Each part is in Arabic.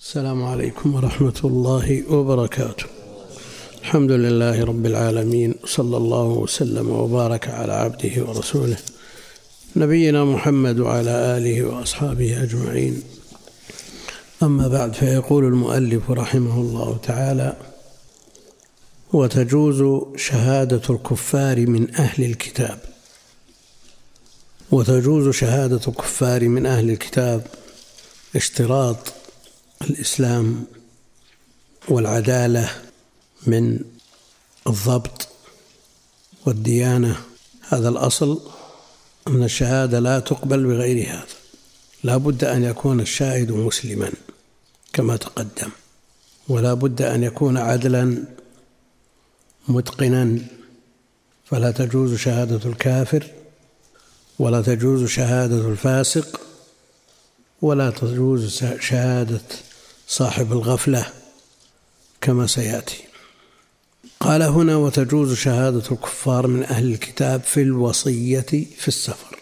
السلام عليكم ورحمة الله وبركاته. الحمد لله رب العالمين صلى الله وسلم وبارك على عبده ورسوله نبينا محمد وعلى آله وأصحابه أجمعين. أما بعد فيقول المؤلف رحمه الله تعالى وتجوز شهادة الكفار من أهل الكتاب. وتجوز شهادة الكفار من أهل الكتاب اشتراط الإسلام والعدالة من الضبط والديانة. هذا الأصل أن الشهادة لا تقبل بغير هذا. لا بد أن يكون الشاهد مسلما كما تقدم ولا بد أن يكون عدلا متقنا. فلا تجوز شهادة الكافر ولا تجوز شهادة الفاسق ولا تجوز شهادة صاحب الغفلة كما سيأتي. قال هنا وتجوز شهادة الكفار من أهل الكتاب في الوصية في السفر.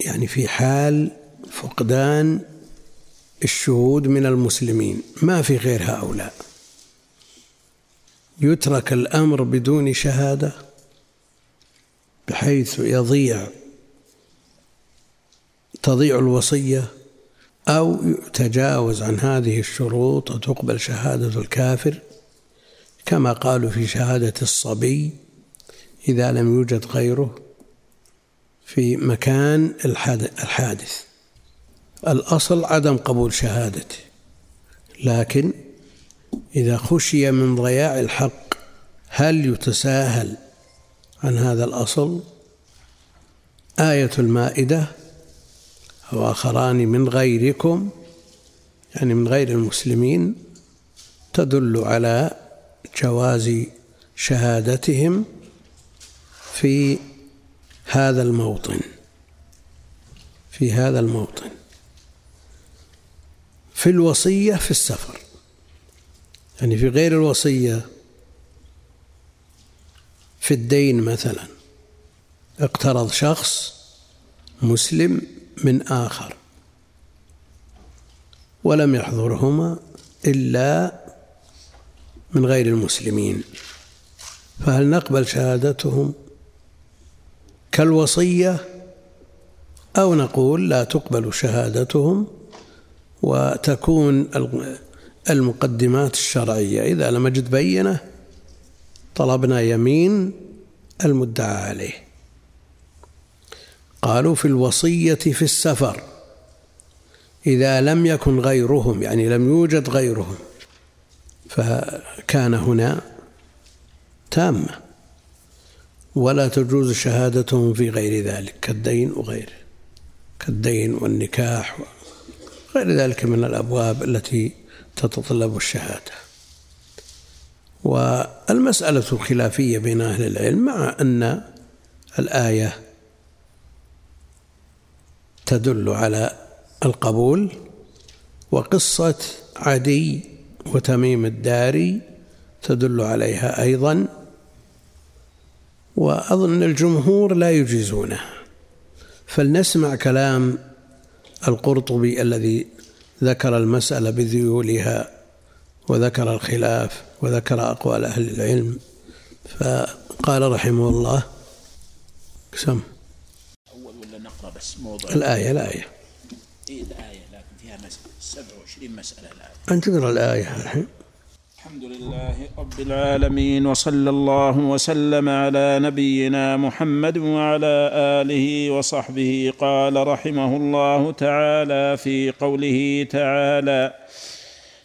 يعني في حال فقدان الشهود من المسلمين ما في غير هؤلاء. يترك الأمر بدون شهادة بحيث يضيع تضيع الوصية أو تجاوز عن هذه الشروط وتقبل شهادة الكافر كما قالوا في شهادة الصبي إذا لم يوجد غيره في مكان الحادث. الأصل عدم قبول شهادته. لكن إذا خشي من ضياع الحق هل يتساهل عن هذا الأصل؟ آية المائدة وآخران من غيركم يعني من غير المسلمين تدل على جواز شهادتهم في هذا الموطن في هذا الموطن. في الوصية في السفر يعني في غير الوصية في الدين مثلا اقترض شخص مسلم من آخر. ولم يحضرهما إلا من غير المسلمين. فهل نقبل شهادتهم كالوصية أو نقول لا تقبل شهادتهم وتكون المقدمات الشرعية؟ إذا لم أجد بينة طلبنا يمين المدعى عليه. قالوا في الوصية في السفر. إذا لم يكن غيرهم يعني لم يوجد غيرهم فكان هنا تامة. ولا تجوز شهادتهم في غير ذلك كالدين وغيره كالدين والنكاح وغير ذلك من الأبواب التي تتطلب الشهادة. والمسألة الخلافية بين أهل العلم مع أن الآية تدل على القبول وقصة عدي وتميم الداري تدل عليها أيضا وأظن الجمهور لا يجيزونه. فلنسمع كلام القرطبي الذي ذكر المسألة بذيولها وذكر الخلاف وذكر أقوال أهل العلم. فقال رحمه الله سم أول ولا نقرأ بس موضوع. الآية الآية. إيه الآية لكن فيها مسألة 27 مسألة الآية. أنت تقرأ الآية الحين. الحمد لله رب العالمين وصلى الله وسلم على نبينا محمد وعلى آله وصحبه. قال رحمه الله تعالى في قوله تعالى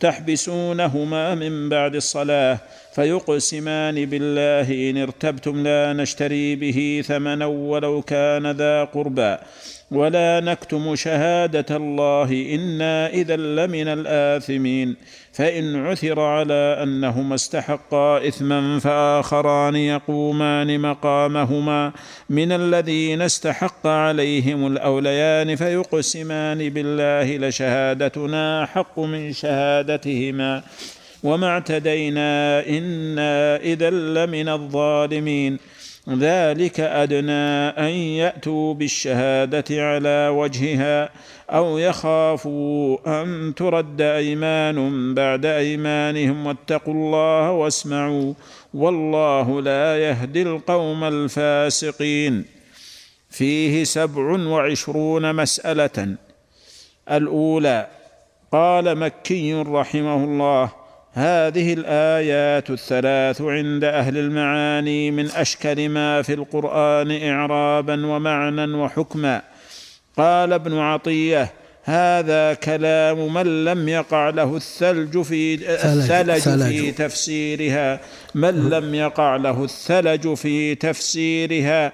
تحبسونهما من بعد الصلاة فيقسمان بالله إن ارتبتم لا نشتري به ثمنا ولو كان ذا قربى ولا نكتم شهادة الله إنا إذا لمن الآثمين فإن عثر على أنهما استحقا إثما فآخران يقومان مقامهما من الذين استحق عليهم الأوليان فيقسمان بالله لشهادتنا حق من شهادتهما وما اعتدينا إنا إذا لمن الظالمين ذلك أدنى أن يأتوا بالشهادة على وجهها أو يخافوا أن ترد أيمان بعد أيمانهم واتقوا الله واسمعوا والله لا يهدي القوم الفاسقين. فيه سبع وعشرون مسألة. الأولى قال مكي رحمه الله هذه الآيات الثلاث عند أهل المعاني من اشكل ما في القرآن اعرابا ومعنى وحكما. قال ابن عطية هذا كلام من لم يقع له الثلج في الثلج في تفسيرها. من لم يقع له الثلج في تفسيرها.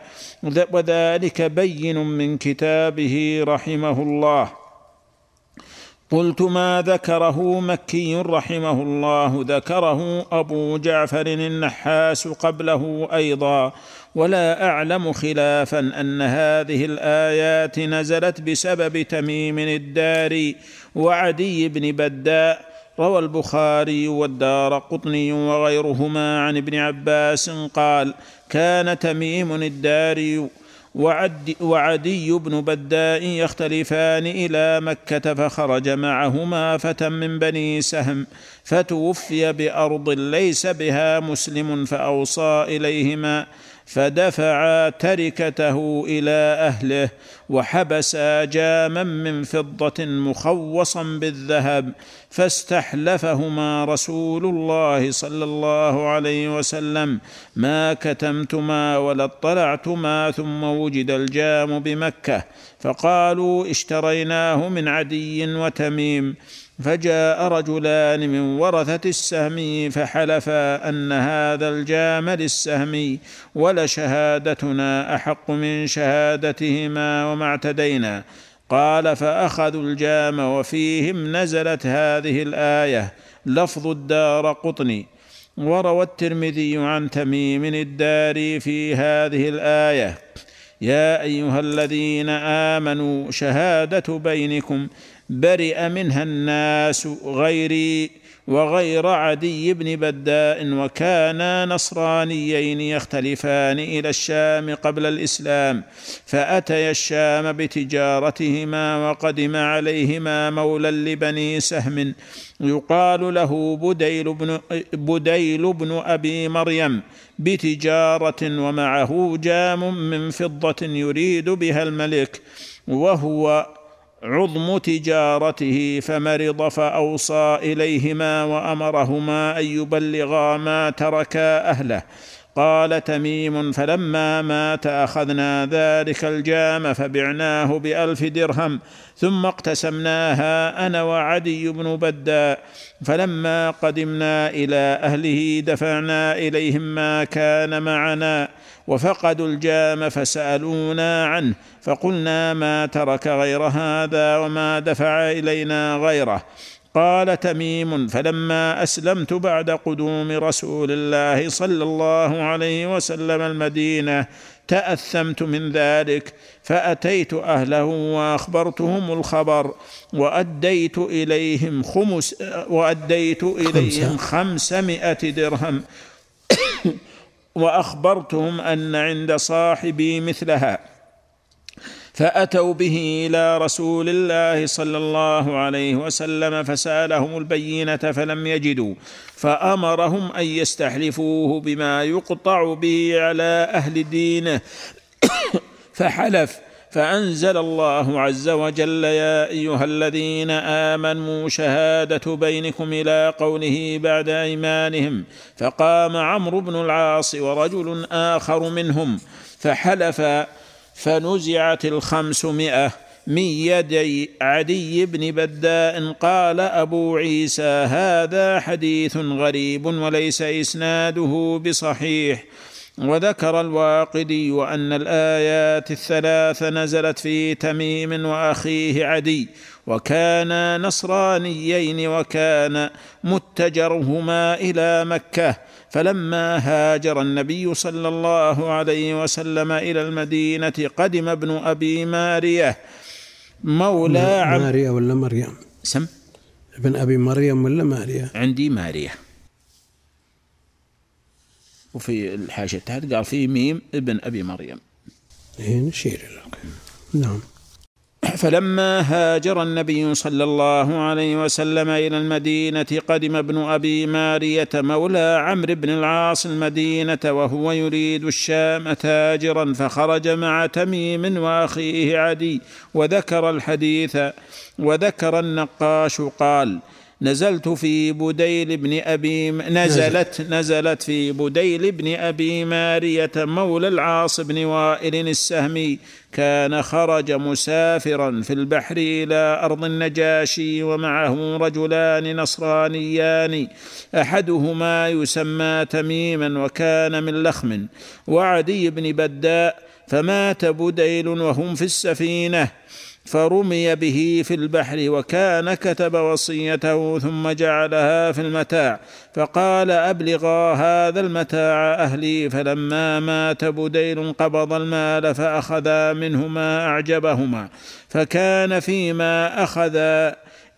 وذلك بين من كتابه رحمه الله. قلت ما ذكره مكي رحمه الله ذكره أبو جعفر النحاس قبله أيضا. ولا أعلم خلافا أن هذه الآيات نزلت بسبب تميم الداري وعدي بن بداء. روى البخاري والدار قطني وغيرهما عن ابن عباس قال كان تميم الداري وعد وعدي بن بداء يختلفان إلى مكة فخرج معهما فتى من بني سهم فتوفي بأرض ليس بها مسلم فأوصى إليهما فدفعا تركته إلى أهله وحبسا جاما من فضة مخوصا بالذهب فاستحلفهما رسول الله صلى الله عليه وسلم ما كتمتما ولا اطلعتما ثم وجد الجام بمكة فقالوا اشتريناه من عدي وتميم فجاء رجلان من ورثة السهمي فحلفا أن هذا الجام للسهمي ولشهادتنا أحق من شهادتهما وما اعتدينا. قال فأخذوا الجام وفيهم نزلت هذه الآية لفظ الدار قطني. وروى الترمذي عن تميم الداري في هذه الآية يا أيها الذين آمنوا شهادة بينكم برئ منها الناس غيري وغير عدي بن بداء وكانا نصرانيين يختلفان إلى الشام قبل الإسلام فأتيا الشام بتجارتهما وقدم عليهما مولى لبني سهم. يقال له بديل بن, بديل بن أبي مريم بتجارة ومعه جام من فضة يريد بها الملك وهو عظم تجارته فمرض فأوصى إليهما وأمرهما أن يبلغا ما تركا أهله. قال تميم فلما مات أخذنا ذلك الجام فبعناه بألف درهم ثم اقتسمناها أنا وعدي بن بداء. فلما قدمنا إلى أهله دفعنا إليهم ما كان معنا. وفقدوا الجام فسألونا عنه فقلنا ما ترك غير هذا وما دفع إلينا غيره. قال تميم فلما أسلمت بعد قدوم رسول الله صلى الله عليه وسلم المدينة تأثمت من ذلك فأتيت أهله وأخبرتهم الخبر وأديت إليهم خمس وأديت إليهم خمسمائة درهم. وأخبرتهم أن عند صاحبي مثلها فأتوا به إلى رسول الله صلى الله عليه وسلم فسألهم البينة فلم يجدوا فأمرهم أن يستحلفوه بما يقطع به على أهل دينه فحلف فأنزل الله عز وجل يا أيها الذين آمنوا شهادة بينكم إلى قوله بعد إيمانهم. فقام عمرو بن العاص ورجل آخر منهم فحلف فنزعت الخمسمائه من يدي عدي بن بداء. قال أبو عيسى هذا حديث غريب وليس إسناده بصحيح. وذكر الواقدي أن الآيات الثلاث نزلت في تميم وأخيه عدي وكانا نصرانيين وكان متجرهما إلى مكة. فلما هاجر النبي صلى الله عليه وسلم إلى المدينة قدم ابن أبي مارية. مولى ماريا ولا مريم؟ سم؟ ابن أبي مريم ولا ماريا عندي ماريا وفي الحاشية تحت قال في ميم ابن أبي مريم. إيه نشير نعم. فلما هاجر النبي صلى الله عليه وسلم إلى المدينة قدم ابن أبي مارية مولى عمرو بن العاص المدينة وهو يريد الشام تاجرا فخرج مع تميم وأخيه عدي وذكر الحديث وذكر النقاش قال نزلت في بديل بن أبي نزلت نزلت في بديل بن أبي مارية مولى العاص بن وائل السهمي. كان خرج مسافرا في البحر إلى أرض النجاشي ومعه رجلان نصرانيان. أحدهما يسمى تميما وكان من لخم. وعدي بن بداء فمات بديل وهم في السفينة. فرمي به في البحر وكان كتب وصيته ثم جعلها في المتاع فقال ابلغا هذا المتاع أهلي فلما مات بديل قبض المال فاخذا منه ما أعجبهما فكان فيما أخذ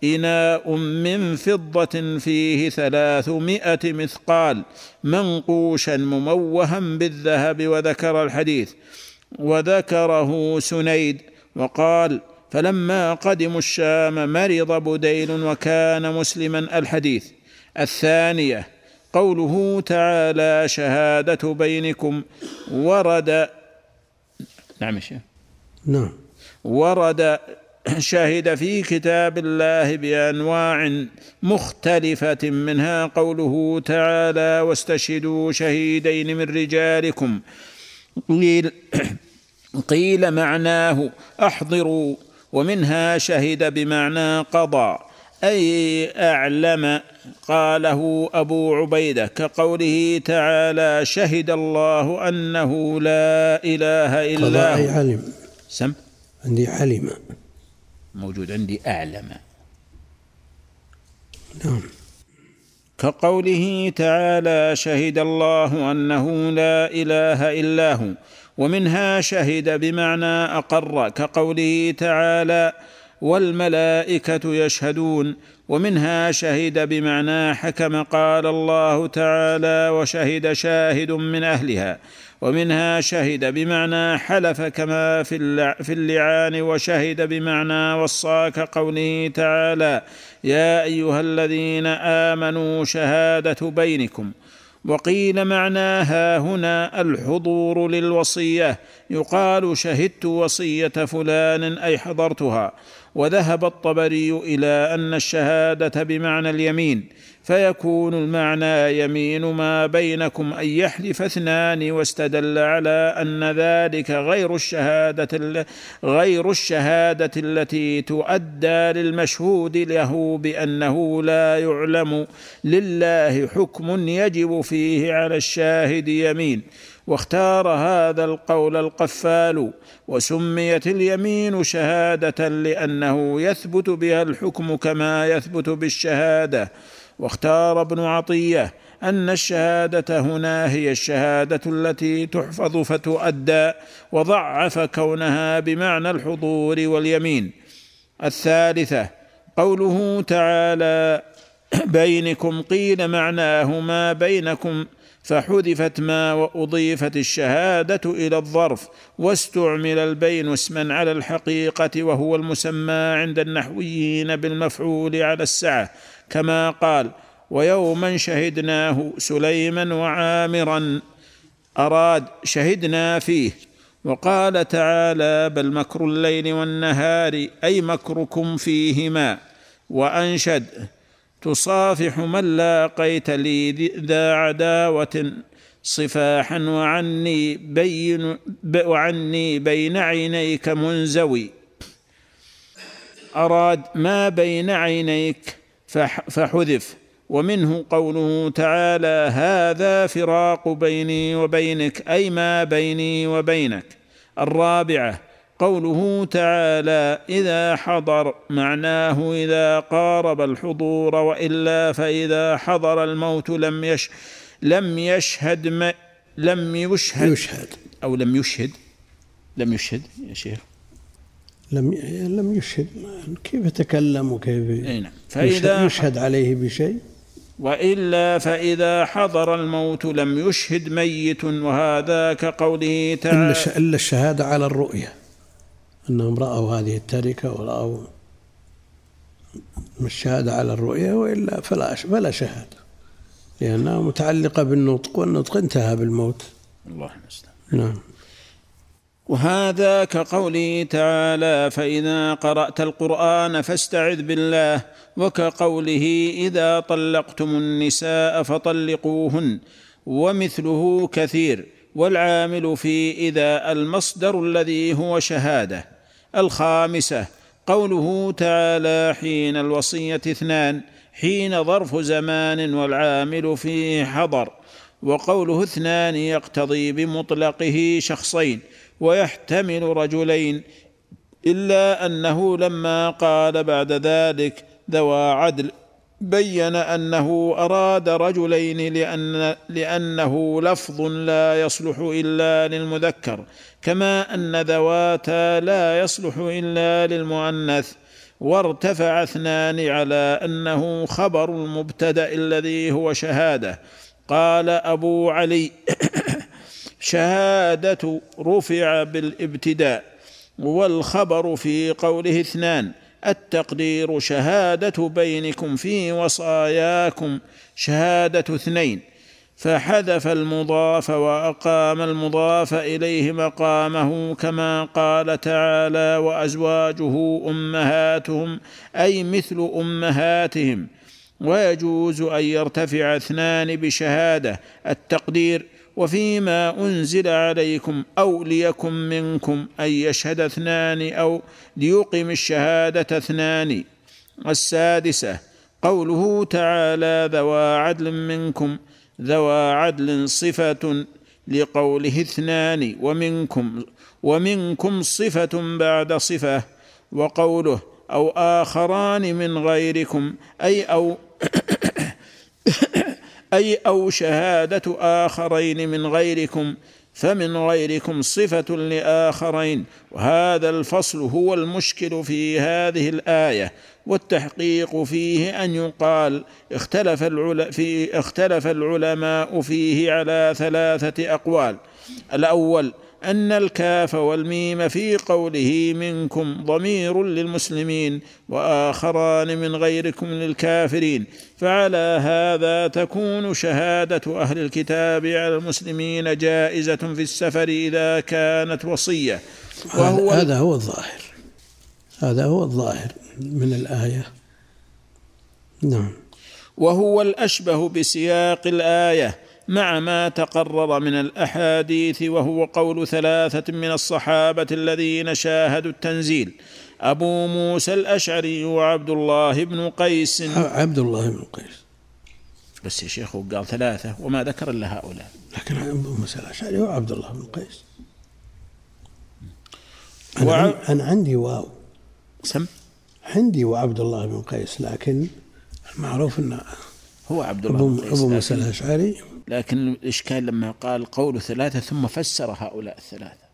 إناء من فضة فيه ثلاثمائة مثقال منقوشا مموها بالذهب وذكر الحديث وذكره سنيد وقال فلما قدموا الشام مرض بديل وكان مسلما الحديث. الثانية قوله تعالى شهادة بينكم ورد نعم شيخ. نعم. ورد شهد في كتاب الله بأنواع مختلفة منها قوله تعالى واستشهدوا شهيدين من رجالكم. قيل قيل معناه أحضروا ومنها شهد بمعنى قضى أي أعلم قاله أبو عبيدة كقوله تعالى شهد الله أنه لا إله إلا هو أي علم. سم؟ عندي علم. موجود عندي أعلم. نعم. كقوله تعالى شهد الله أنه لا إله إلا هو. ومنها شهد بمعنى أقر كقوله تعالى والملائكة يشهدون ومنها شهد بمعنى حكم قال الله تعالى وشهد شاهد من أهلها ومنها شهد بمعنى حلف كما في اللعان وشهد بمعنى وصى كقوله تعالى يا أيها الذين آمنوا شهادة بينكم وقيل معناها هنا الحضور للوصية. يقال شهدت وصية فلان أي حضرتها. وذهب الطبري إلى أن الشهادة بمعنى اليمين. فيكون المعنى يمين ما بينكم أن يحلف اثنان واستدل على أن ذلك غير الشهادة غير الشهادة التي تؤدى للمشهود له بأنه لا يعلم لله حكم يجب فيه على الشاهد يمين. واختار هذا القول القفال وسميت اليمين شهادة لأنه يثبت بها الحكم كما يثبت بالشهادة. واختار ابن عطية أن الشهادة هنا هي الشهادة التي تحفظ فتؤدى وضعف كونها بمعنى الحضور واليمين. الثالثة قوله تعالى بينكم قيل معناه ما بينكم فحذفت ما وأضيفت الشهادة إلى الظرف واستعمل البين اسما على الحقيقة وهو المسمى عند النحويين بالمفعول على السعه كما قال ويوما شهدناه سليما وعامرا. أراد شهدنا فيه. وقال تعالى بل مكر الليل والنهار أي مكركم فيهما. وأنشد تصافح من لاقيت لي ذا عداوة صفاحا وعني بين وعني بين عينيك منزوي. أراد ما بين عينيك؟ فحذف. ومنه قوله تعالى هذا فراق بيني وبينك أي ما بيني وبينك. الرابعة قوله تعالى إذا حضر معناه إذا قارب الحضور وإلا فإذا حضر الموت لم يش لم يشهد ما لم يشهد يشهد. أو لم يشهد. لم يشهد يا شيخ. لم لم يشهد. كيف يتكلم وكيف أي نعم. فإذا يشهد عليه بشيء؟ وإلا فإذا حضر الموت لم يشهد ميت وهذا كقوله تعالى إلا الشهادة على الرؤية. أنهم رأوا هذه التركة ورأوا الشهادة على الرؤية وإلا فلا فلا شهادة. لأنها متعلقة بالنطق والنطق انتهى بالموت. الله المستعان نعم. وهذا كقوله تعالى فإذا قرأت القرآن فاستعذ بالله وكقوله إذا طلقتم النساء فطلقوهن ومثله كثير والعامل في إذا المصدر الذي هو شهادة. الخامسة قوله تعالى حين الوصية اثنان حين ظرف زمان والعامل فيه حضر. وقوله اثنان يقتضي بمطلقه شخصين ويحتمل رجلين إلا أنه لما قال بعد ذلك ذوى عدل بين أنه أراد رجلين لأن لأنه لفظ لا يصلح إلا للمذكر كما أن ذواتا لا يصلح إلا للمؤنث وارتفع اثنان على أنه خبر المبتدأ الذي هو شهادة. قال أبو علي شهادة رفع بالابتداء والخبر في قوله اثنان التقدير شهادة بينكم في وصاياكم شهادة اثنين فحذف المضاف وأقام المضاف إليه مقامه كما قال تعالى وأزواجه أمهاتهم أي مثل أمهاتهم. ويجوز أن يرتفع اثنان بشهادة. التقدير وفيما أنزل عليكم أو ليكن منكم أن يشهد اثنان أو ليقم الشهادة اثنان. السادسة قوله تعالى ذوى عدل منكم ذوى عدل صفة لقوله اثنان ومنكم ومنكم صفة بعد صفة وقوله أو آخران من غيركم أي أو أي أو شهادة آخرين من غيركم فمن غيركم صفة لآخرين. وهذا الفصل هو المشكل في هذه الآية والتحقيق فيه أن يقال اختلف العل... في اختلف العلماء فيه على ثلاثة أقوال. الأول أن الكاف والميم في قوله منكم ضمير للمسلمين وآخران من غيركم للكافرين فعلى هذا تكون شهادة أهل الكتاب على المسلمين جائزة في السفر إذا كانت وصية. وهو هذا هو الظاهر. هذا هو الظاهر من الآية. نعم. وهو الأشبه بسياق الآية. مع ما تقرر من الأحاديث وهو قول ثلاثة من الصحابة الذين شاهدوا التنزيل. أبو موسى الأشعري وعبد الله بن قيس. عبد الله بن قيس. بس يا شيخ قال ثلاثة وما ذكر إلا هؤلاء. لكن أبو موسى الأشعري وعبد الله بن قيس. أنا, وع... أنا عندي واو. سم. عندي وعبد الله بن قيس لكن المعروف أن هو عبد الله بن قيس أبو موسى الأشعري لكن الإشكال لما قال قول ثلاثة ثم فسر هؤلاء الثلاثة.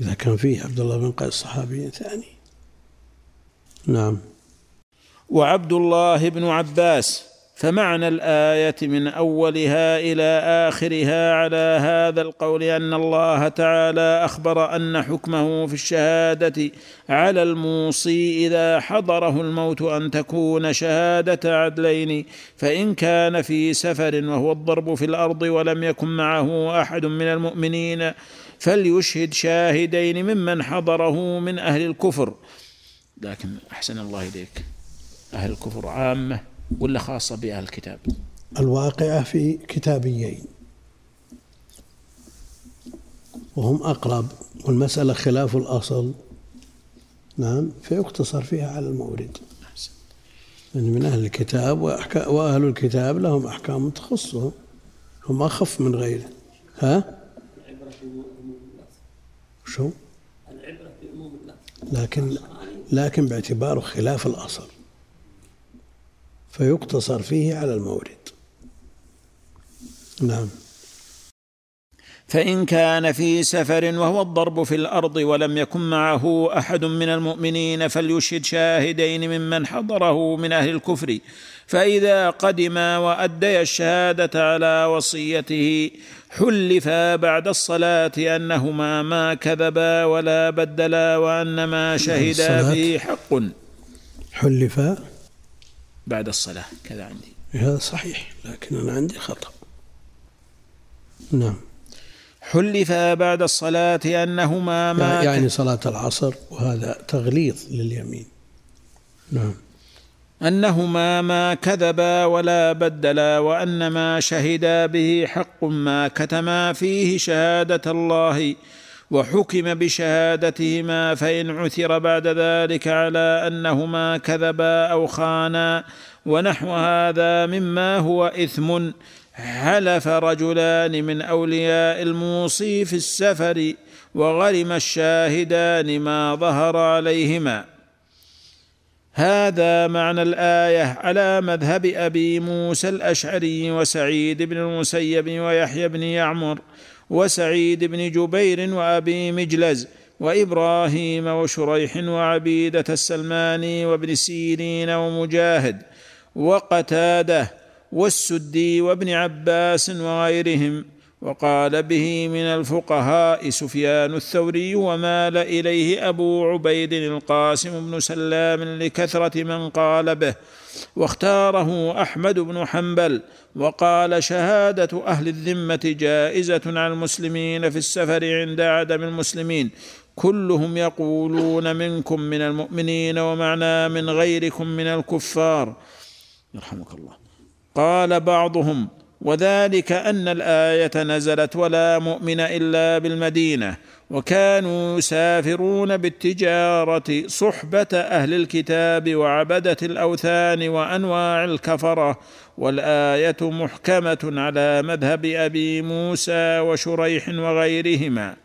إذا كان فيه عبد الله بن قيس صحابي ثاني. نعم. وعبد الله بن عباس فمعنى الآية من أولها إلى آخرها على هذا القول أن الله تعالى أخبر أن حكمه في الشهادة على الموصي إذا حضره الموت أن تكون شهادة عدلين فإن كان في سفر وهو الضرب في الأرض ولم يكن معه أحد من المؤمنين فليشهد شاهدين ممن حضره من أهل الكفر. لكن أحسن الله إليك أهل الكفر عامة. ولا خاصة بأهل الكتاب؟ الواقعة في كتابيين. وهم أقرب والمسألة خلاف الأصل. نعم فيقتصر فيها على المورد. يعني من أهل الكتاب وأهل الكتاب لهم أحكام تخصهم هم أخف من غيره ها؟ شو؟ لكن لكن باعتباره خلاف الأصل. فيقتصر فيه على المورد. نعم. فإن كان في سفر وهو الضرب في الأرض ولم يكن معه أحد من المؤمنين فليشهد شاهدين ممن حضره من أهل الكفر. فإذا قدما وأديا الشهادة على وصيته حلفا بعد الصلاة أنهما ما كذبا ولا بدلا وأن ما شهدا به حق. حلفا بعد الصلاة كذا عندي. هذا صحيح لكن أنا عندي خطأ. نعم. حلفا بعد الصلاة أنهما ما يعني صلاة العصر وهذا تغليظ لليمين. نعم. أنهما ما كذبا ولا بدلا وأن ما شهدا به حق ما كتما فيه شهادة الله. وحكم بشهادتهما فإن عثر بعد ذلك على أنهما كذبا أو خانا ونحو هذا مما هو إثم. حلف رجلان من أولياء الموصي في السفر وغرم الشاهدان ما ظهر عليهما. هذا معنى الآية على مذهب أبي موسى الأشعري وسعيد بن المسيب ويحيى بن يعمر وسعيد بن جبير وأبي مجلز وإبراهيم وشريح وعبيدة السلماني وابن سيرين ومجاهد وقتادة والسدي وابن عباس وغيرهم وقال به من الفقهاء سفيان الثوري ومال اليه أبو عبيد القاسم بن سلام لكثرة من قال به واختاره أحمد بن حنبل وقال شهادة أهل الذمة جائزة على المسلمين في السفر عند عدم المسلمين كلهم يقولون منكم من المؤمنين ومعنا من غيركم من الكفار. يرحمك الله. قال بعضهم وذلك أن الآية نزلت ولا مؤمن إلا بالمدينة وكانوا يسافرون بالتجارة صحبة أهل الكتاب وعبدة الأوثان وأنواع الكفرة والآية محكمة على مذهب أبي موسى وشريح وغيرهما.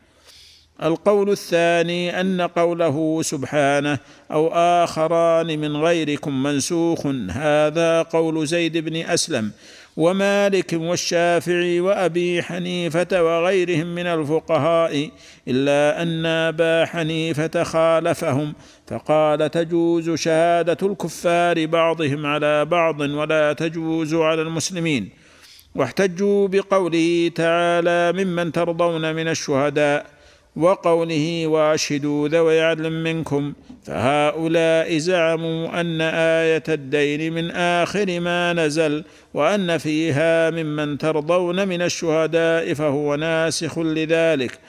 القول الثاني أن قوله سبحانه أو آخران من غيركم منسوخ هذا قول زيد بن أسلم. ومالك والشافعي وأبي حنيفة وغيرهم من الفقهاء إلا أن أبا حنيفة خالفهم فقال تجوز شهادة الكفار بعضهم على بعض ولا تجوز على المسلمين واحتجوا بقوله تعالى ممن ترضون من الشهداء وقوله واشهدوا ذوي عدل منكم فهؤلاء زعموا أن آية الدين من آخر ما نزل وأن فيها ممن ترضون من الشهداء فهو ناسخ لذلك.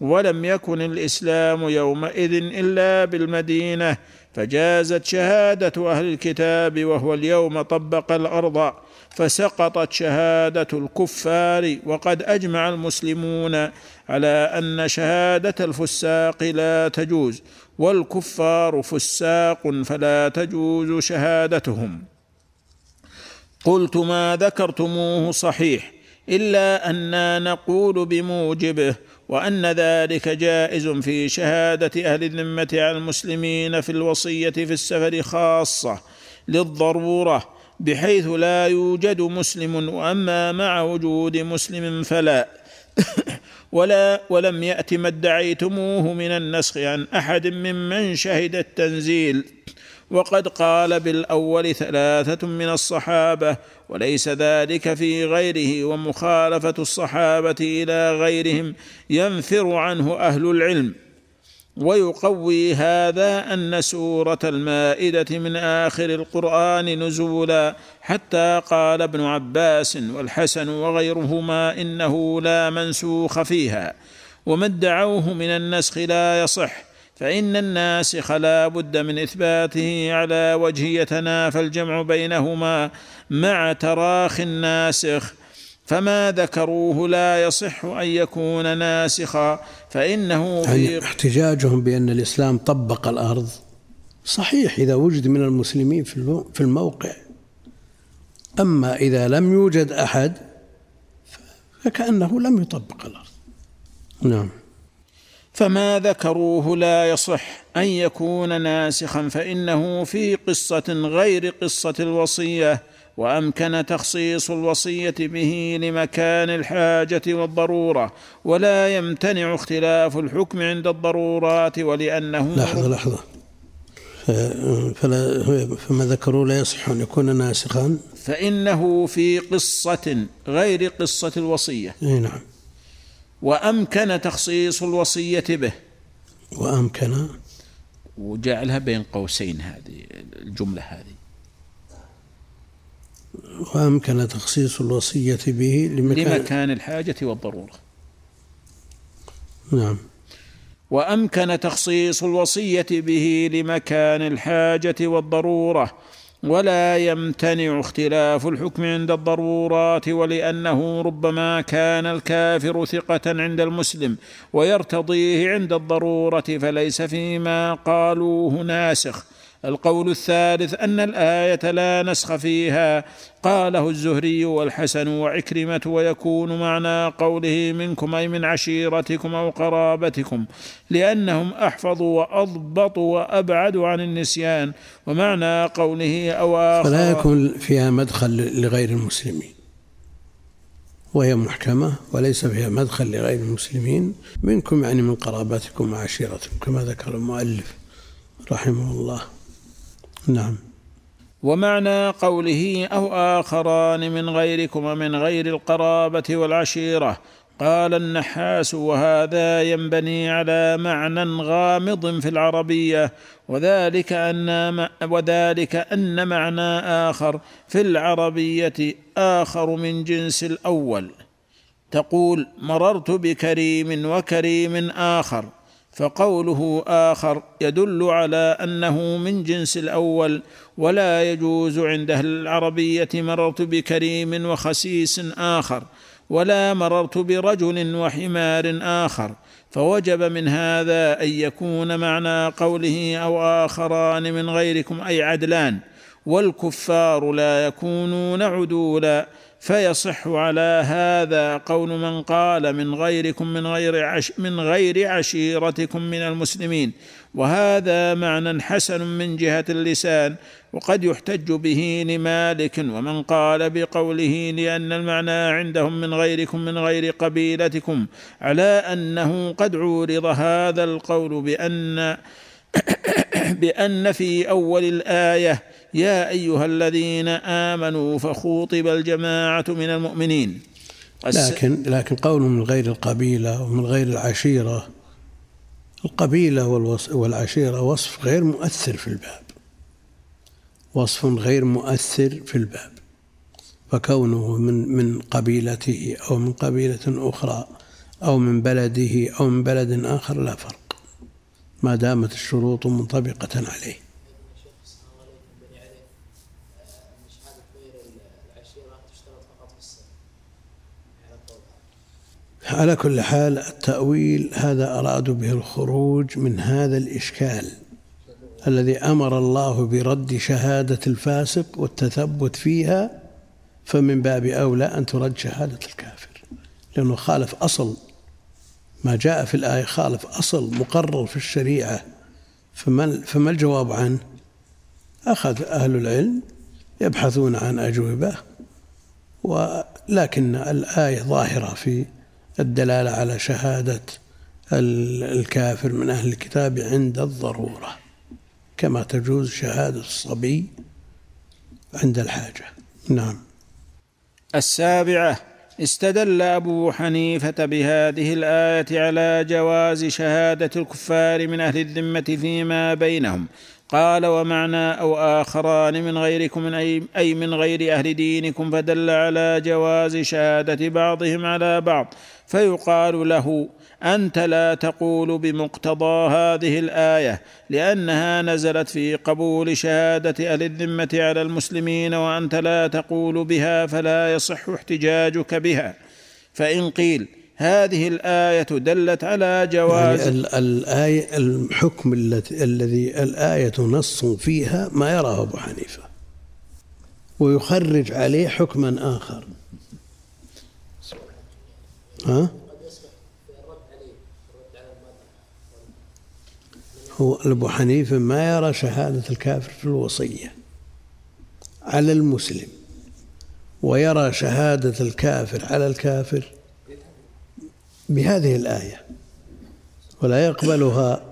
ولم يكن الإسلام يومئذ إلا بالمدينة فجازت شهادة أهل الكتاب وهو اليوم طبق الأرض. فسقطت شهادة الكفار وقد أجمع المسلمون على أن شهادة الفساق لا تجوز والكفار فساق فلا تجوز شهادتهم. قلت ما ذكرتموه صحيح إلا أنا نقول بموجبه وأن ذلك جائز في شهادة أهل الذمة على المسلمين في الوصية في السفر خاصة للضرورة بحيث لا يوجد مسلم وأما مع وجود مسلم فلا. ولا ولم يأت ما ادعيتموه من النسخ عن أحد ممن شهد التنزيل. وقد قال بالأول ثلاثة من الصحابة وليس ذلك في غيره ومخالفة الصحابة إلى غيرهم ينفر عنه أهل العلم. ويقوي هذا أن سورة المائدة من آخر القرآن نزولا. حتى قال ابن عباس والحسن وغيرهما إنه لا منسوخ فيها. وما ادعوه من النسخ لا يصح فإن الناسخ لا بد من إثباته على وجه يتنافى الجمع بينهما مع تراخ الناسخ. فما ذكروه لا يصح ان يكون ناسخا فانه في يعني احتجاجهم بأن الإسلام طبق الأرض. صحيح إذا وجد من المسلمين في الموقع. أما إذا لم يوجد أحد فكأنه لم يطبق الأرض. نعم. فما ذكروه لا يصح ان يكون ناسخا فانه في قصه غير قصه الوصيه. وأمكن تخصيص الوصية به لمكان الحاجة والضرورة ولا يمتنع اختلاف الحكم عند الضرورات ولأنه لحظة لحظة. فلا فما ذكروا لا يصح ان يكون ناسخا فإنه في قصة غير قصة الوصية. إي نعم. وأمكن تخصيص الوصية به. وأمكن. وجعلها بين قوسين هذه الجملة هذه. وأمكن تخصيص الوصية به لمكان, لمكان الحاجة والضرورة. نعم. وأمكن تخصيص الوصية به لمكان الحاجة والضرورة ولا يمتنع اختلاف الحكم عند الضرورات ولأنه ربما كان الكافر ثقة عند المسلم ويرتضيه عند الضرورة فليس فيما قالوه ناسخ. القول الثالث أن الآية لا نسخ فيها. قاله الزهري والحسن وعكرمة ويكون معنى قوله منكم أي من عشيرتكم أو قرابتكم لأنهم أحفظوا وأضبطوا وأبعدوا عن النسيان ومعنى قوله أو آخر. فلا يكون فيها مدخل لغير المسلمين وهي محكمة وليس فيها مدخل لغير المسلمين منكم يعني من قرابتكم وعشيرتكم كما ذكر المؤلف رحمه الله. نعم. ومعنى قوله أو آخران من غيركم ومن غير القرابة والعشيرة قال النحاس وهذا ينبني على معنى غامض في العربية وذلك أن وذلك أن معنى آخر في العربية آخر من جنس الأول. تقول مررت بكريم وكريم آخر. فقوله آخر يدل على أنه من جنس الأول ولا يجوز عند أهل العربية مررت بكريم وخسيس آخر ولا مررت برجل وحمار آخر فوجب من هذا أن يكون معنى قوله أو آخران من غيركم أي عدلان والكفار لا يكونون عدولا فيصح على هذا قول من قال من غيركم من غير عش من غير عشيرتكم من المسلمين. وهذا معنى حسن من جهة اللسان وقد يحتج به لمالك ومن قال بقوله لأن المعنى عندهم من غيركم من غير قبيلتكم على أنه قد عورض هذا القول بأن بأن في أول الآية يا أيها الذين آمنوا فخوطب الجماعة من المؤمنين. لكن لكن قول من غير القبيلة ومن غير العشيرة. القبيلة والعشيرة وصف غير مؤثر في الباب. وصف غير مؤثر في الباب. فكونه من من قبيلته أو من قبيلة أخرى أو من بلده أو من بلد آخر لا فرق. ما دامت الشروط منطبقة عليه. على كل حال التأويل هذا أرادوا به الخروج من هذا الإشكال الذي أمر الله برد شهادة الفاسق والتثبت فيها فمن باب أولى أن ترد شهادة الكافر. لأنه خالف أصل. ما جاء في الآية خالف أصل مقرر في الشريعة. فما, فما الجواب عنه؟ أخذ أهل العلم يبحثون عن أجوبة ولكن الآية ظاهرة في الدلالة على شهادة الكافر من أهل الكتاب عند الضرورة كما تجوز شهادة الصبي عند الحاجة. نعم. السابعة استدل أبو حنيفة بهذه الآية على جواز شهادة الكفار من أهل الذمة فيما بينهم. قال ومعنى أو آخران من غيركم من أي, أي من غير أهل دينكم. فدل على جواز شهادة بعضهم على بعض. فيقال له أنت لا تقول بمقتضى هذه الآية لأنها نزلت في قبول شهادة أهل الذمة على المسلمين وأنت لا تقول بها فلا يصح احتجاجك بها. فإن قيل هذه الآية دلت على جواز يعني الآية الحكم الذي الآية نص فيها ما يراه أبو حنيفة ويخرج عليه حكما آخر. ها؟ هو أبو حنيفة ما يرى شهادة الكافر في الوصية على المسلم ويرى شهادة الكافر على الكافر بهذه الآية ولا يقبلها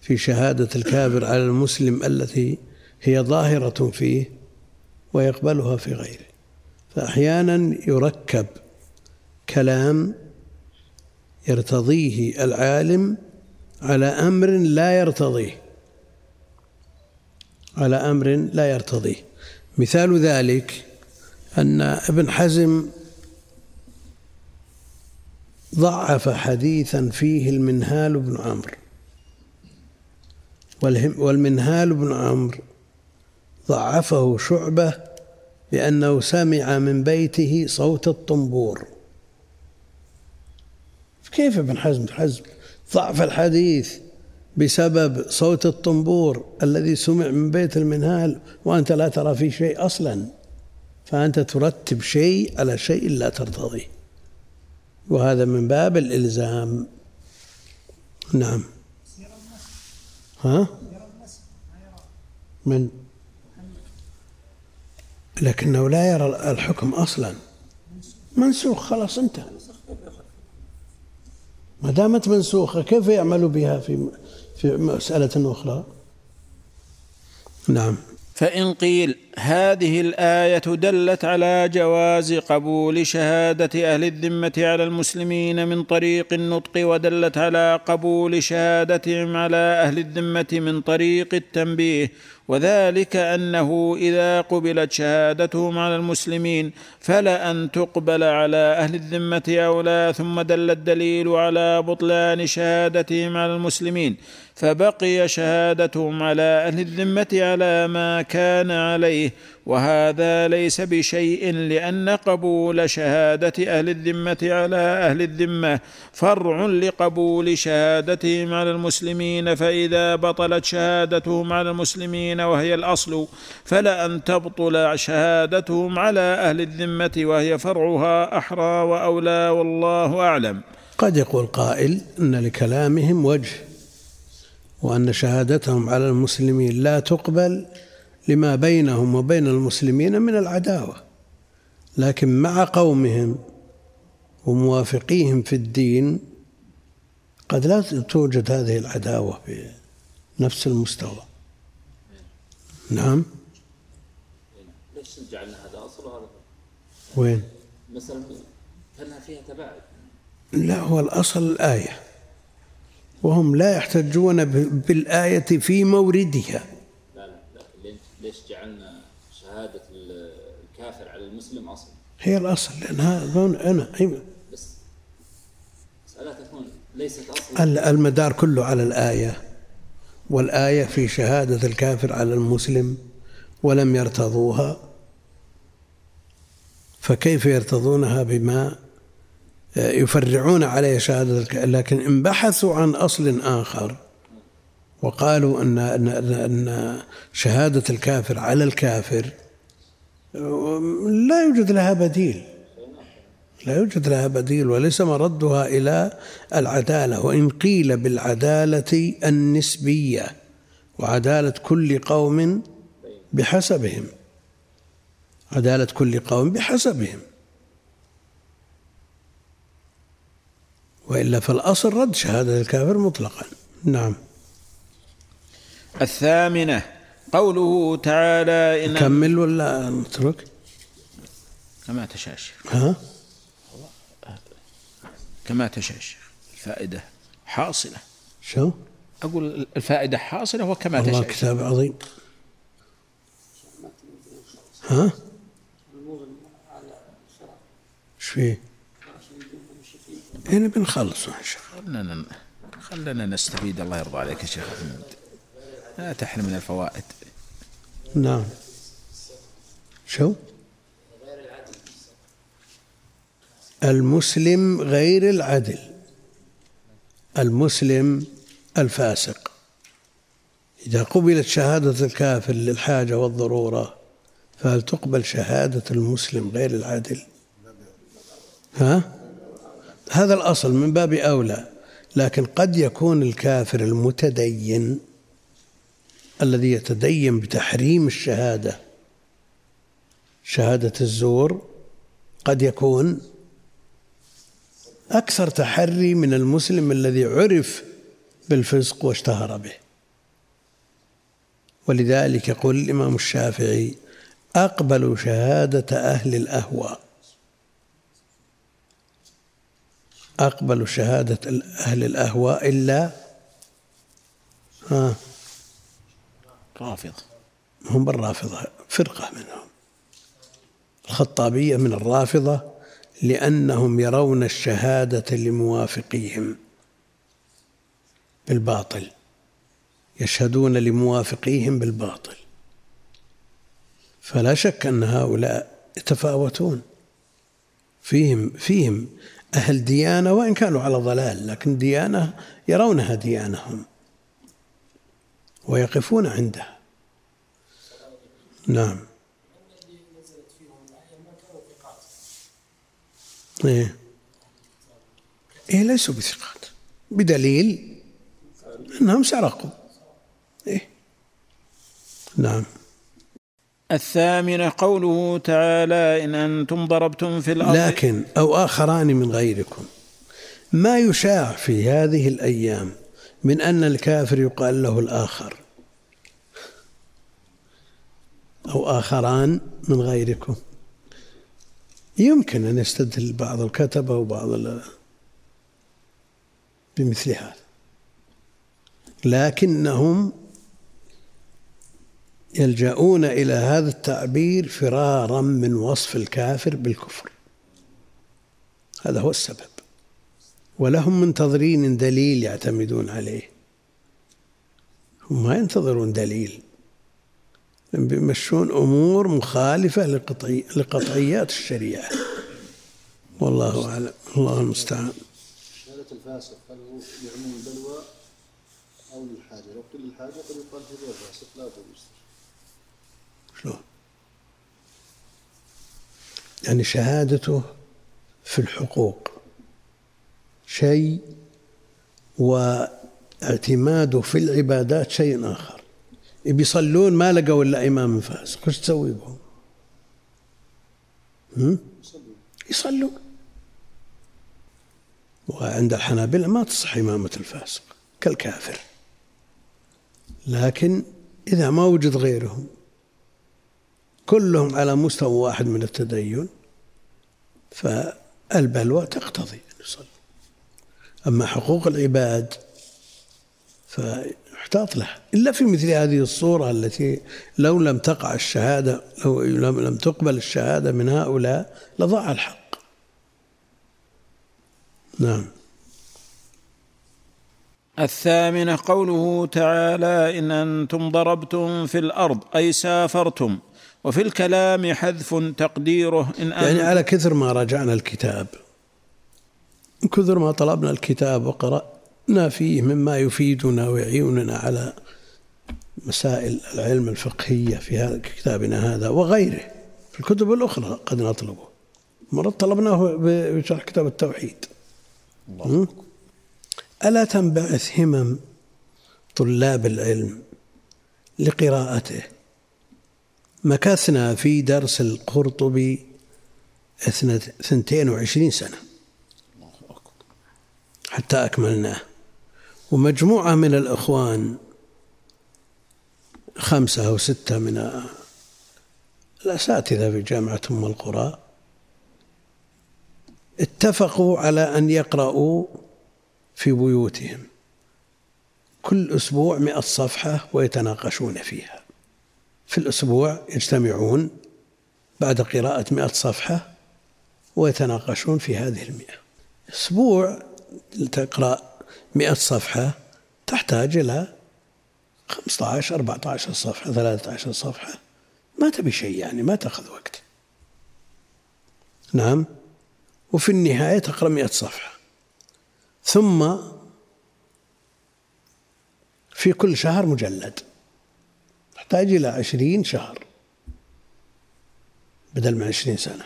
في شهادة الكافر على المسلم التي هي ظاهرة فيه ويقبلها في غيره فأحيانا يركب كلام يرتضيه العالم على أمر لا يرتضيه. على أمر لا يرتضيه. مثال ذلك أن ابن حزم ضعف حديثا فيه المنهال بن عمرو. والمنهال بن عمرو ضعفه شعبة لأنه سمع من بيته صوت الطنبور. كيف ابن حزم؟ حزم ضعف الحديث بسبب صوت الطنبور الذي سمع من بيت المنهال وأنت لا ترى فيه شيء أصلا. فأنت ترتب شيء على شيء لا ترتضيه. وهذا من باب الإلزام. نعم. ها؟ من؟ لكنه لا يرى الحكم أصلا. منسوخ خلاص انتهى. ما دامت منسوخة كيف يعمل بها في في مسألة أخرى؟ نعم. فإن قيل هذه الآية دلت على جواز قبول شهادة أهل الذمة على المسلمين من طريق النطق ودلت على قبول شهادتهم على أهل الذمة من طريق التنبيه. وذلك أنه إذا قبلت شهادتهم على المسلمين فلان تقبل على أهل الذمة أو لا ثم دل الدليل على بطلان شهادتهم على المسلمين. فبقي شهادتهم على أهل الذمة على ما كان عليه وهذا ليس بشيء لأن قبول شهادة أهل الذمة على أهل الذمة فرع لقبول شهادتهم على المسلمين فإذا بطلت شهادتهم على المسلمين وهي الأصل فلا أن تبطل شهادتهم على أهل الذمة وهي فرعها أحرى وأولى والله أعلم. قد يقول قائل إن لكلامهم وجه. وأن شهادتهم على المسلمين لا تقبل لما بينهم وبين المسلمين من العداوة. لكن مع قومهم وموافقيهم في الدين قد لا توجد هذه العداوة في نفس المستوى. نعم. ليش جعلنا هذا أصل وهذا وين؟ مثلا كانها فيها تباعد؟ لا هو الأصل الايه وهم لا يحتجون بالآية في موردها ليش جعلنا شهادة الكافر على المسلم أصل؟ هي الأصل لأن هذا أنا بس مسألة تكون ليست أصل. المدار كله على الآية. والآية في شهادة الكافر على المسلم ولم يرتضوها. فكيف يرتضونها بما يفرعون عليه شهادة لكن إن بحثوا عن أصل آخر وقالوا أن أن أن شهادة الكافر على الكافر لا يوجد لها بديل. لا يوجد لها بديل وليس مردها إلى العدالة. وإن قيل بالعدالة النسبية وعدالة كل قوم بحسبهم عدالة كل قوم بحسبهم. وإلا فالأصل رد شهادة الكافر مطلقا نعم الثامنة قوله تعالى إن نكمل ولا نترك؟ كما تشاء ها؟ كما تشاء الفائدة حاصلة شو؟ أقول الفائدة حاصلة وكما تشاء الله كتاب عظيم ها؟ إيش فيه؟ هنا بنخلص إن شاء الله. خلنا خلنا نستفيد الله يرضى عليك يا شيخ محمود لا تحرم من الفوائد. نعم. شو؟ المسلم غير العدل. المسلم الفاسق. إذا قبلت شهادة الكافر للحاجة والضرورة فهل تقبل شهادة المسلم غير العادل ها؟ هذا الأصل من باب أولى لكن قد يكون الكافر المتدين الذي يتدين بتحريم الشهادة شهادة الزور قد يكون أكثر تحري من المسلم الذي عرف بالفسق واشتهر به. ولذلك يقول الإمام الشافعي أقبل شهادة أهل الأهواء. أقبل شهادة أهل الأهواء إلا ها رافض. هم بالرافضة فرقة منهم. الخطابية من الرافضة لأنهم يرون الشهادة لموافقيهم. بالباطل. يشهدون لموافقيهم بالباطل. فلا شك أن هؤلاء يتفاوتون. فيهم فيهم أهل ديانة وإن كانوا على ضلال لكن ديانة يرونها ديانهم ويقفون عندها. نعم. إيه. إيه ليسوا بثقات. بدليل أنهم سرقوا. إيه. نعم. الثامنة قوله تعالى إن أنتم ضربتم في الأرض. لكن أو آخران من غيركم. ما يشاع في هذه الأيام من أن الكافر يقال له الآخر. أو آخران من غيركم. يمكن أن يستدل بعض الكتبة وبعض بمثل هذا. لكنهم يلجؤون إلى هذا التعبير فرارا من وصف الكافر بالكفر. هذا هو السبب. ولهم منتظرين دليل يعتمدون عليه. هم ما ينتظرون دليل. بيمشون أمور مخالفة لقطعي لقطعيات الشريعة. والله أعلم. الله المستعان. شهادة الفاسق هل هو البلوى أو للحاجة؟ لو قيل للحاجة قد يقال في الفاسق لا بد شلون؟ يعني شهادته في الحقوق شيء واعتماده في العبادات شيء آخر بيصلون ما لقوا إلا إمام فاسق وش تسوي بهم؟ هم؟ يصلون وعند الحنابلة ما تصح إمامة الفاسق كالكافر لكن إذا ما وجد غيرهم كلهم على مستوى واحد من التدين فالبلوى تقتضي أن يصلي أما حقوق العباد فيحتاط لها. إلا في مثل هذه الصورة التي لو لم تقع الشهادة لو لم تقبل الشهادة من هؤلاء لضاع الحق. نعم. الثامنة قوله تعالى إن أنتم ضربتم في الأرض أي سافرتم. وفي الكلام حذف تقديره. إن يعني على كثر ما راجعنا الكتاب من كثر ما طلبنا الكتاب وقرأنا فيه مما يفيدنا ويعيننا على مسائل العلم الفقهية في هذا كتابنا هذا وغيره. في الكتب الأخرى قد نطلبه. مرة طلبناه بشرح كتاب التوحيد. الله ألا تنبعث همم طلاب العلم لقراءته؟ مكثنا في درس القرطبي اثنتين وعشرين سنة. حتى أكملناه. ومجموعة من الإخوان خمسة أو ستة من الأساتذة في جامعة أم القرى اتفقوا على أن يقرأوا في بيوتهم. كل أسبوع مئة صفحة ويتناقشون فيها. في الأسبوع يجتمعون بعد قراءة مئة صفحة ويتناقشون في هذه المئة. أسبوع تقرأ مئة صفحة تحتاج إلى 15 14 صفحة 13 صفحة. ما تبي شيء يعني ما تأخذ وقت. نعم. وفي النهاية تقرأ مئة صفحة. ثم في كل شهر مجلد. تحتاج إلى عشرين شهر بدل من عشرين سنة.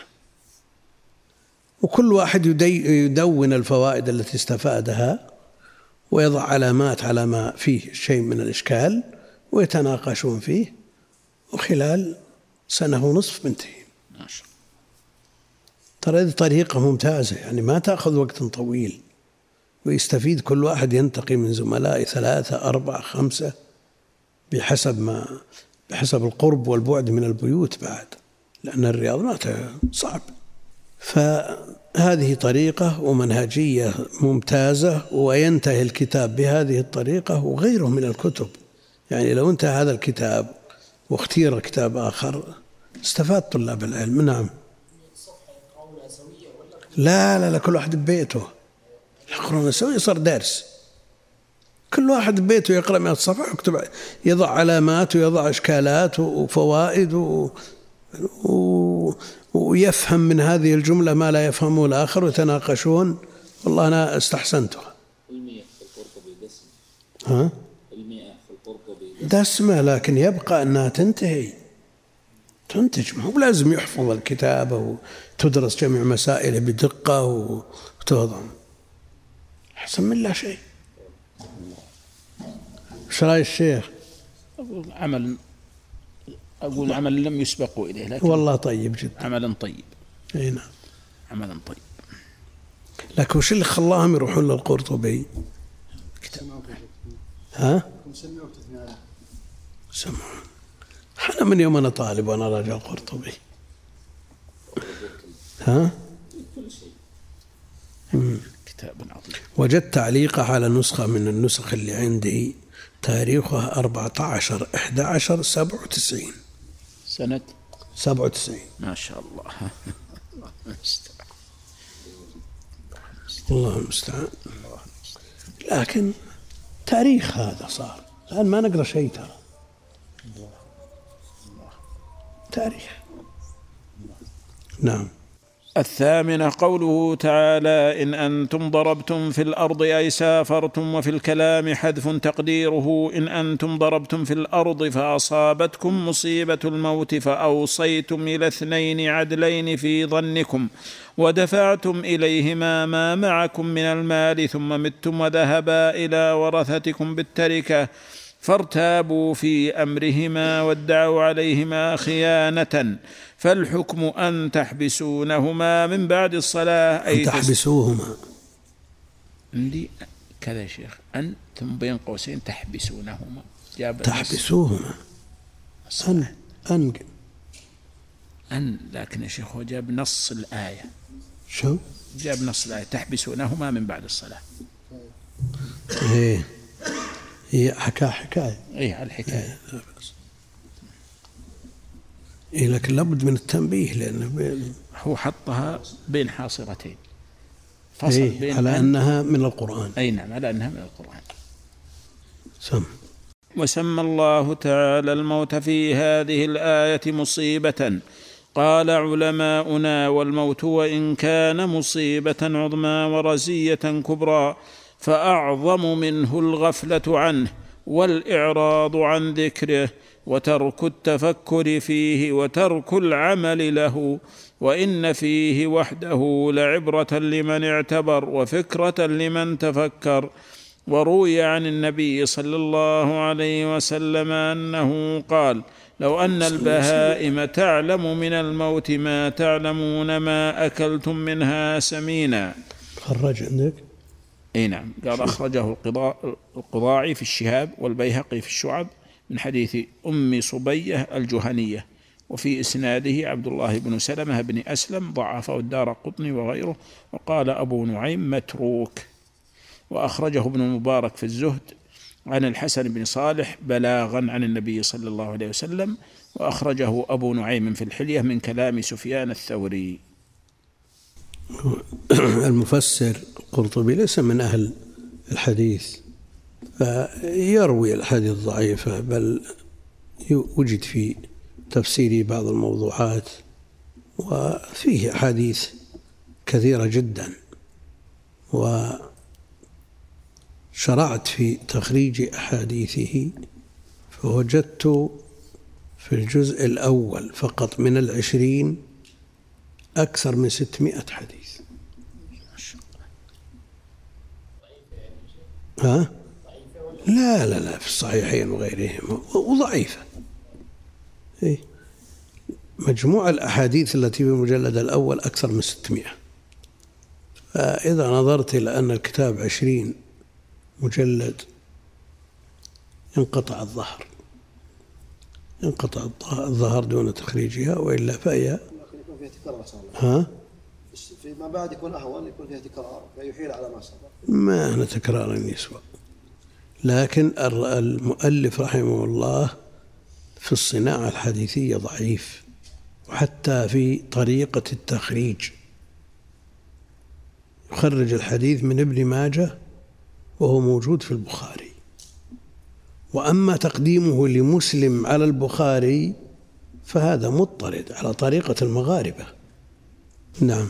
وكل واحد يدون الفوائد التي استفادها ويضع علامات على ما فيه شيء من الإشكال ويتناقشون فيه وخلال سنة ونصف منتهي. ترى هذه طريقة ممتازة يعني ما تأخذ وقت طويل ويستفيد كل واحد ينتقي من زملائه ثلاثة أربعة خمسة. بحسب ما بحسب القرب والبعد من البيوت بعد لأن الرياض ما صعب. فهذه طريقة ومنهجية ممتازة وينتهي الكتاب بهذه الطريقة وغيره من الكتب. يعني لو انتهى هذا الكتاب واختير كتاب آخر استفاد طلاب العلم. نعم. لا لا لا كل واحد ببيته. يقرون سوي صار درس. كل واحد ببيته يقرأ 100 صفحة ويكتب يضع علامات ويضع إشكالات وفوائد و... و... ويفهم من هذه الجملة ما لا يفهمه الآخر ويتناقشون. والله أنا استحسنتها. في القرطبي دسم. ها؟ في القرطبي دسمة لكن يبقى أنها تنتهي. تنتج. ما هو لازم يحفظ الكتاب وتدرس جميع مسائله بدقة وتهضم. أحسن من لا شيء. إيش رأي الشيخ؟ أقول عمل أقول عمل لم يسبقوا إليه لكن والله طيب جدا عملا طيب أي نعم عملا طيب لكن وش اللي خلاهم يروحون للقرطبي؟ ها؟ وتثني عليه سمعون أنا من يوم أنا طالب وأنا راجع القرطبي ها؟ كتاب عظيم. وجدت تعليقه على نسخة من النسخ اللي عندي تاريخها 14 11 97 سنة؟ 97 ما شاء الله. الله المستعان. الله المستعان. لكن تاريخ هذا صار. الآن ما نقرأ شيء ترى. تاريخ. نعم. الثامنة قوله تعالى إن أنتم ضربتم في الأرض أي سافرتم وفي الكلام حذف تقديره إن أنتم ضربتم في الأرض فأصابتكم مصيبة الموت فأوصيتم إلى اثنين عدلين في ظنكم ودفعتم إليهما ما معكم من المال ثم متم وذهبا إلى ورثتكم بالتركة فارتابوا في أمرهما وادعوا عليهما خيانة. فالحكم أن تحبسونهما من بعد الصلاة. أي أن تحبسوهما. عندي كذا يا شيخ. أن ثم بين قوسين تحبسونهما. جاب تحبسوهما. أن أن أن لكن يا شيخ هو جاب نص الآية. شو؟ جاب نص الآية. تحبسونهما من بعد الصلاة. إيه. هي حكاية. حكاية الحكاية. لا بأس. إيه لكن لابد من التنبيه لأنه هو حطها بين حاصرتين. فصل إيه بين على أن- أنها من القرآن. أي نعم على أنها من القرآن. سم. وسمى الله تعالى الموت في هذه الآية مصيبة. قال علماؤنا والموت وإن كان مصيبة عظمى ورزية كبرى فأعظم منه الغفلة عنه والإعراض عن ذكره. وترك التفكر فيه وترك العمل له وإن فيه وحده لعبرة لمن اعتبر وفكرة لمن تفكر. وروي عن النبي صلى الله عليه وسلم أنه قال لو أن البهائم تعلم من الموت ما تعلمون ما أكلتم منها سمينا. خرج عندك؟ اي نعم. قال أخرجه القضاء القضاعي في الشهاب والبيهقي في الشعب. من حديث أم صبية الجهنية وفي إسناده عبد الله بن سلمة بن أسلم ضعفه الدار قطني وغيره وقال أبو نعيم متروك. وأخرجه ابن المبارك في الزهد عن الحسن بن صالح بلاغا عن النبي صلى الله عليه وسلم وأخرجه أبو نعيم في الحلية من كلام سفيان الثوري. المفسر القرطبي ليس من أهل الحديث. فيروي الأحاديث الضعيفة بل وجد في تفسيره بعض الموضوعات وفيه أحاديث كثيرة جدا وشرعت في تخريج أحاديثه فوجدت في الجزء الأول فقط من العشرين أكثر من ستمائة حديث ها؟ لا لا لا في الصحيحين وغيرهم. وضعيفة. إيه؟ مجموع الأحاديث التي في المجلد الأول أكثر من ستمائة. فإذا نظرت إلى أن الكتاب عشرين مجلد انقطع الظهر. انقطع الظهر دون تخريجها وإلا فهي ها؟ فيما بعد يكون أهون يكون فيها تكرار فيحيل على ما سبق. ما هنا تكرار يسوى لكن المؤلف رحمه الله في الصناعة الحديثية ضعيف وحتى في طريقة التخريج. يخرج الحديث من ابن ماجه وهو موجود في البخاري. وأما تقديمه لمسلم على البخاري فهذا مضطرد على طريقة المغاربة. نعم.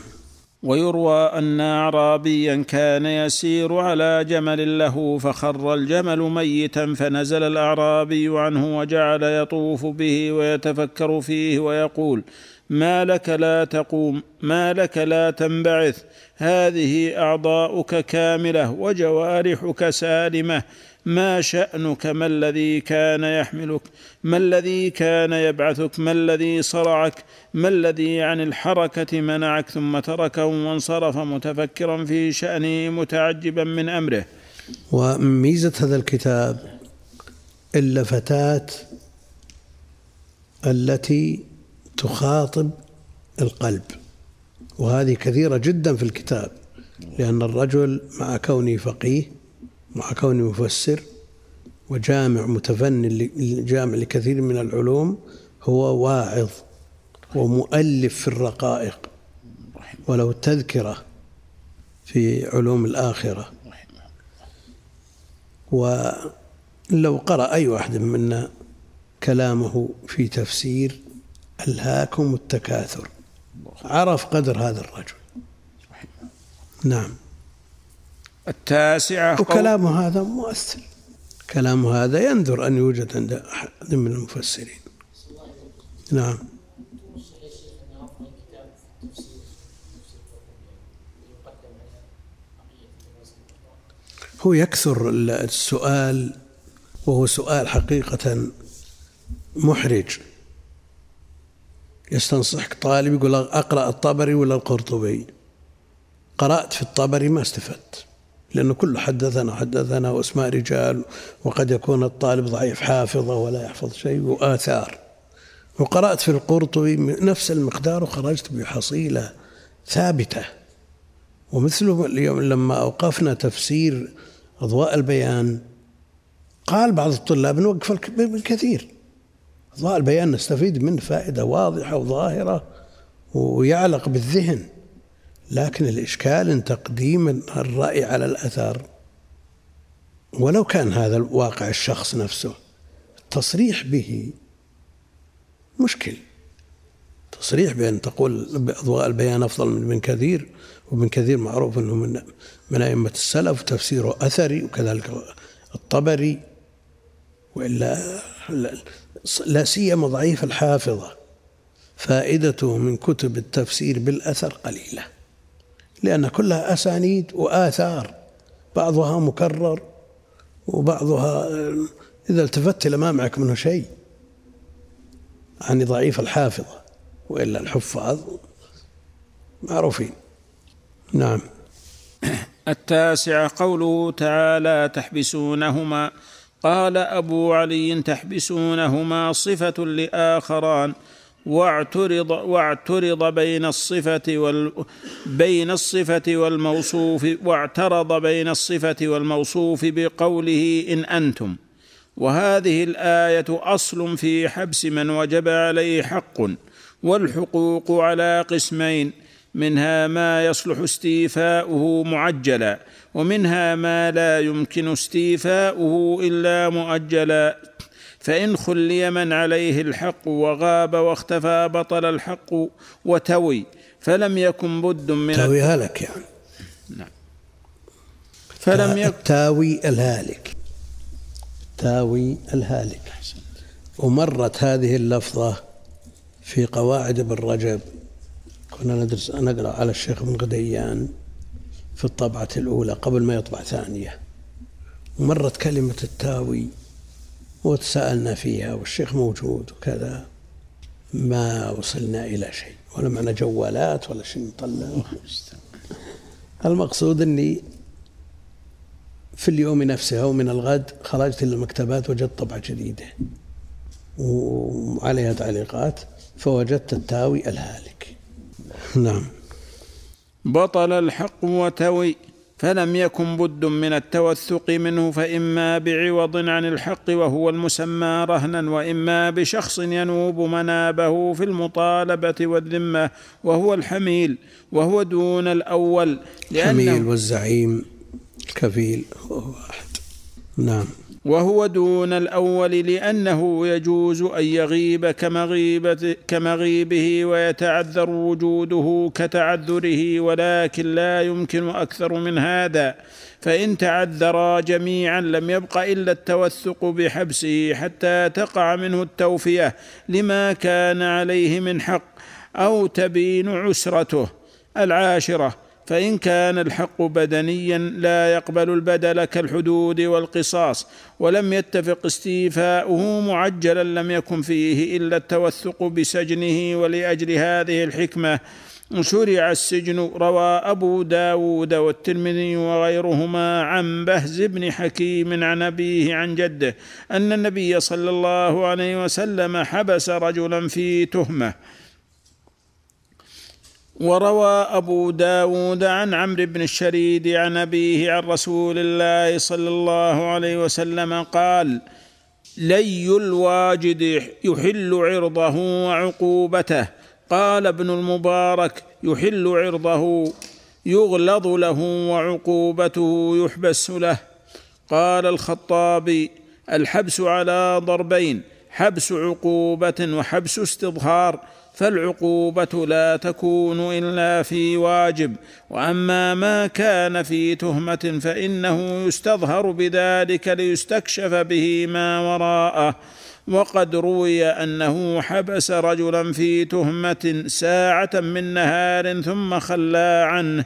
ويروى أن اعرابيا كان يسير على جمل له فخر الجمل ميتا فنزل الأعرابي عنه وجعل يطوف به ويتفكر فيه ويقول ما لك لا تقوم ما لك لا تنبعث هذه أعضاؤك كاملة وجوارحك سالمة ما شأنك؟ ما الذي كان يحملك؟ ما الذي كان يبعثك؟ ما الذي صرعك؟ ما الذي عن الحركة منعك ثم تركه وانصرف متفكرا في شأنه متعجبا من أمره؟ ومن ميزة هذا الكتاب اللفتات التي تخاطب القلب. وهذه كثيرة جدا في الكتاب لأن الرجل مع كونه فقيه مع كونه مفسر وجامع متفنن جامع لكثير من العلوم هو واعظ ومؤلف في الرقائق ولو تذكرة في علوم الآخرة. ولو قرأ أي واحد منا كلامه في تفسير ألهاكم التكاثر. عرف قدر هذا الرجل. نعم. التاسعة قول- وكلامه هذا مؤثر. كلامه هذا ينذر أن يوجد عند أحد من المفسرين. نعم. هو يكثر السؤال وهو سؤال حقيقة محرج. يستنصحك طالب يقول أقرأ الطبري ولا القرطبي؟ قرأت في الطبري ما استفدت. لأنه كله حدثنا حدثنا واسماء رجال وقد يكون الطالب ضعيف حافظة ولا يحفظ شيء وآثار. وقرأت في القرطبي نفس المقدار وخرجت بحصيلة ثابتة. ومثله اليوم لما أوقفنا تفسير أضواء البيان قال بعض الطلاب نوقف الك- بالكثير. أضواء البيان نستفيد منه فائدة واضحة وظاهرة ويعلق بالذهن. لكن الإشكال أن تقديم الرأي على الأثر ولو كان هذا الواقع الشخص نفسه التصريح به مشكل. تصريح بأن تقول بأضواء البيان أفضل من ابن كثير وابن كثير معروف أنه من من أئمة السلف وتفسيره أثري وكذلك الطبري وإلا لا سيما ضعيف الحافظة. فائدته من كتب التفسير بالأثر قليلة. لأن كلها أسانيد وآثار بعضها مكرر وبعضها إذا التفت إلى ما معك منه شيء عن ضعيف الحافظة وإلا الحفاظ معروفين. نعم. التاسعة قوله تعالى تحبسونهما. قال أبو علي تحبسونهما صفة لآخران. واعترض واعترض بين الصفة وال بين الصفة والموصوف واعترض بين الصفة والموصوف بقوله إن أنتم. وهذه الآية أصل في حبس من وجب عليه حق والحقوق على قسمين منها ما يصلح استيفاؤه معجلا ومنها ما لا يمكن استيفاؤه إلا مؤجلا. فإن خلي من عليه الحق وغاب واختفى بطل الحق وتوي فلم يكن بد من تاوي هلك يعني. نعم. فلم يكن التاوي الهالك. تاوي الهالك. ومرت هذه اللفظة في قواعد ابن رجب. كنا ندرس نقرأ على الشيخ ابن غديان في الطبعة الأولى قبل ما يطبع ثانية. مرت كلمة التاوي وتساءلنا فيها والشيخ موجود وكذا. ما وصلنا إلى شيء ولا معنا جوالات ولا شيء نطلع. المقصود أني في اليوم نفسه أو من الغد خرجت إلى المكتبات وجدت طبعة جديدة وعليها تعليقات فوجدت التاوي الهالك. نعم. بطل الحق وتوي فلم يكن بد من التوثق منه فإما بعوض عن الحق وهو المسمى رهنا وإما بشخص ينوب منابه في المطالبة والذمة وهو الحميل وهو دون الأول الحميل والزعيم الكفيل هو واحد. نعم. وهو دون الأول لأنه يجوز أن يغيب كمغيبة كمغيبه ويتعذر وجوده كتعذره ولكن لا يمكن أكثر من هذا. فإن تعذرا جميعا لم يبق إلا التوثق بحبسه حتى تقع منه التوفية لما كان عليه من حق أو تبين عسرته. العاشرة فإن كان الحق بدنيا لا يقبل البدل كالحدود والقصاص ولم يتفق استيفاؤه معجلا لم يكن فيه إلا التوثق بسجنه ولأجل هذه الحكمة. شرع السجن روى أبو داود والترمذي وغيرهما عن بهز بن حكيم عن أبيه عن جده أن النبي صلى الله عليه وسلم حبس رجلا في تهمة. وروى أبو داود عن عمرو بن الشريد عن أبيه عن رسول الله صلى الله عليه وسلم قال لي الواجد يحل عرضه وعقوبته. قال ابن المبارك يحل عرضه يغلظ له وعقوبته يحبس له. قال الخطابي الحبس على ضربين حبس عقوبة وحبس استظهار. فالعقوبة لا تكون إلا في واجب وأما ما كان في تهمة فإنه يستظهر بذلك ليستكشف به ما وراءه. وقد روي أنه حبس رجلا في تهمة ساعة من نهار ثم خلى عنه.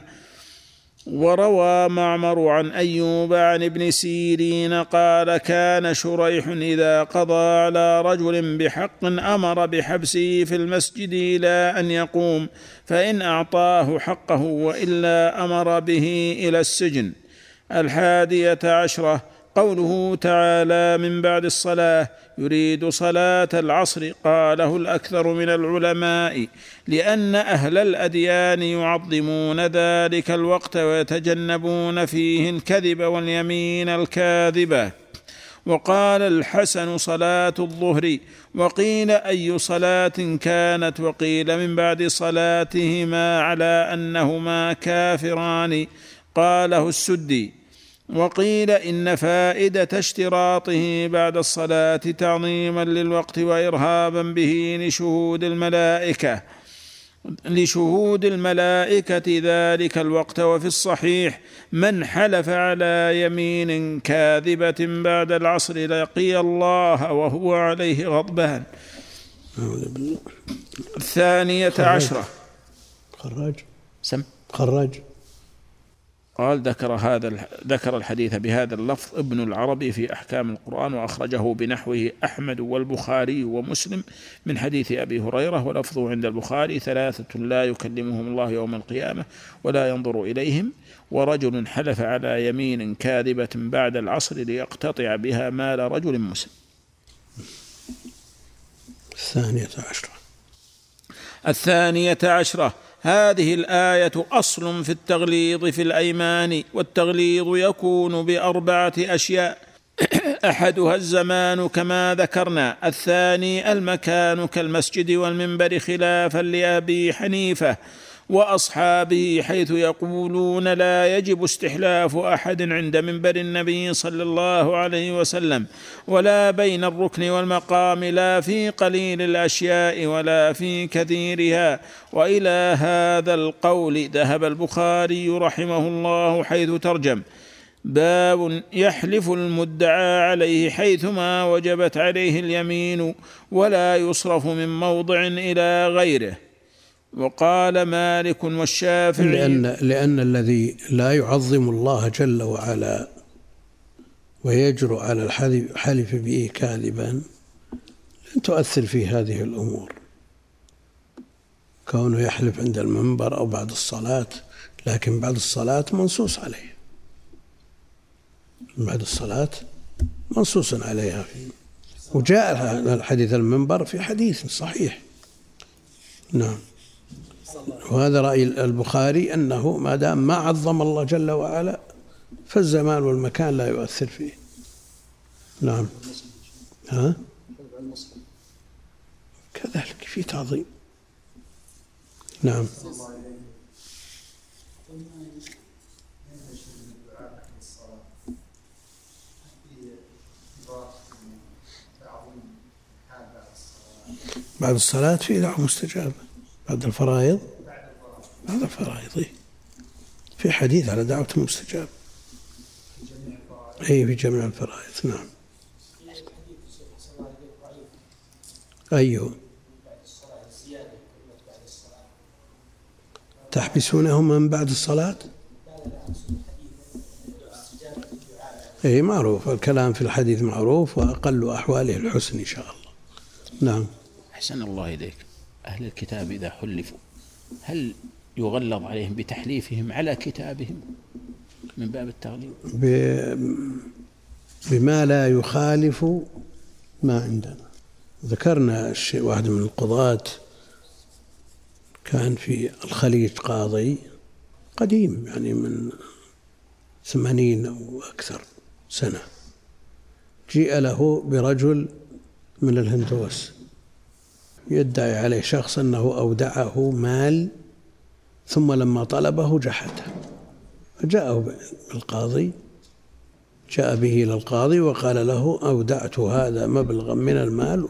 وروى معمر عن أيوب عن ابن سيرين قال كان شريح إذا قضى على رجل بحق أمر بحبسه في المسجد إلى أن يقوم فإن أعطاه حقه وإلا أمر به إلى السجن. الحادية عشرة قوله تعالى من بعد الصلاة يريد صلاة العصر. قاله الأكثر من العلماء لأن أهل الأديان يعظمون ذلك الوقت ويتجنبون فيه الكذب واليمين الكاذبة. وقال الحسن صلاة الظهر. وقيل أي صلاة كانت؟ وقيل من بعد صلاتهما على أنهما كافران. قاله السدي وقيل إن فائدة اشتراطه بعد الصلاة تعظيما للوقت وإرهابا به لشهود الملائكة لشهود الملائكة ذلك الوقت وفي الصحيح من حلف على يمين كاذبة بعد العصر لقي الله وهو عليه غضبان. الثانية عشرة. خراج. سم. خراج. قال ذكر هذا ذكر الحديث بهذا اللفظ ابن العربي في أحكام القرآن وأخرجه بنحوه أحمد والبخاري ومسلم من حديث أبي هريرة ولفظه عند البخاري ثلاثة لا يكلمهم الله يوم القيامة ولا ينظر إليهم ورجل حلف على يمين كاذبة بعد العصر ليقتطع بها مال رجل مسلم. الثانية عشرة. الثانية عشرة. هذه الآية أصل في التغليظ في الأيمان والتغليظ يكون بأربعة أشياء. أحدها الزمان كما ذكرنا الثاني المكان كالمسجد والمنبر خلافا لأبي حنيفة. واصحابه حيث يقولون لا يجب استحلاف أحد عند منبر النبي صلى الله عليه وسلم ولا بين الركن والمقام لا في قليل الأشياء ولا في كثيرها. وإلى هذا القول ذهب البخاري رحمه الله حيث ترجم باب يحلف المدعى عليه حيثما وجبت عليه اليمين ولا يصرف من موضع إلى غيره. وقال مالك والشافعي لأن لأن الذي لا يعظم الله جل وعلا ويجرؤ على الحلف به كاذبا لن تؤثر في هذه الأمور. كونه يحلف عند المنبر أو بعد الصلاة لكن بعد الصلاة منصوص عليه. بعد الصلاة منصوص عليها. وجاء الحديث المنبر في حديث صحيح. نعم. وهذا رأي البخاري أنه ما دام ما عظم الله جل وعلا فالزمان والمكان لا يؤثر فيه. نعم. ها؟ كذلك في تعظيم. نعم. بعد الصلاة في دعوة مستجابة. بعد الفرائض؟ بعد الفرائض إيه. في حديث على دعوة مستجابة أي في جميع الفرائض نعم. أيوه. تحبسونهم من بعد الصلاة؟ أي معروف. الكلام في الحديث معروف وأقل أحواله الحسن إن شاء الله. نعم. أحسن الله إليك. أهل الكتاب إذا حلفوا هل يغلظ عليهم بتحليفهم على كتابهم من باب التغليظ؟ بما لا يخالف ما عندنا. ذكرنا الشيء واحد من القضاة كان في الخليج قاضي قديم يعني من ثمانين أو أكثر سنة. جيء له برجل من الهندوس. يدعي عليه شخص أنه أودعه مال ثم لما طلبه جحده. فجاءه القاضي جاء به إلى القاضي وقال له أودعت هذا مبلغا من المال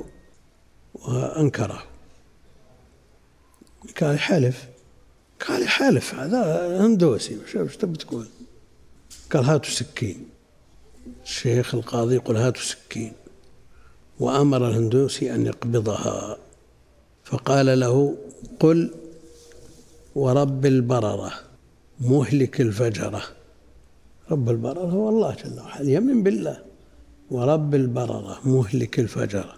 وأنكره. قال حلف قال حلف هذا هندوسي وش تبي تقول؟ قال هاتوا سكين. الشيخ القاضي يقول هاتوا سكين. وأمر الهندوسي أن يقبضها. فقال له قل ورب البررة مهلك الفجرة. رب البررة هو الله جل وعلا يمن بالله. ورب البررة مهلك الفجرة.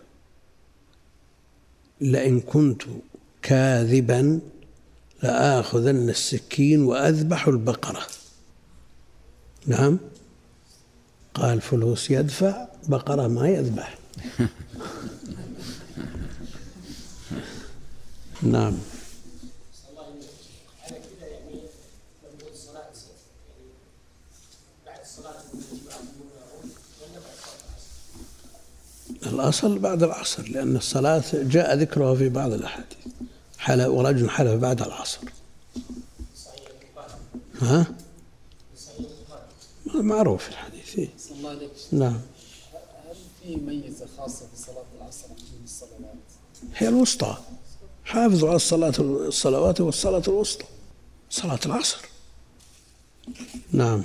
لئن كنت كاذبا لآخذن السكين وأذبح البقرة. نعم. قال فلوس يدفع بقرة ما يذبح. نعم. الأصل بعد العصر لأن الصلاة جاء ذكرها في بعض الأحاديث. حلف ورجل حلف بعد العصر. ها؟ معروف في الحديث. إيه؟ نعم. هل في ميزة خاصة في صلاة العصر من الصلوات؟ هي الوسطى. حافظوا على الصلاة الصلوات والصلاة الوسطى. صلاة العصر. نعم.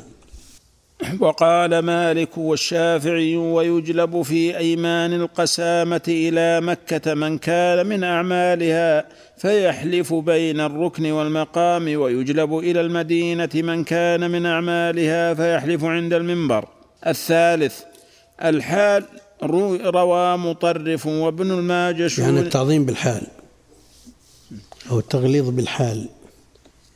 وقال مالك والشافعي ويجلب في أيمان القسامة إلى مكة من كان من أعمالها فيحلف بين الركن والمقام ويجلب إلى المدينة من كان من أعمالها فيحلف عند المنبر. الثالث الحال روى مطرف وابن الماجشون. يعني التعظيم بالحال. أو التغليظ بالحال.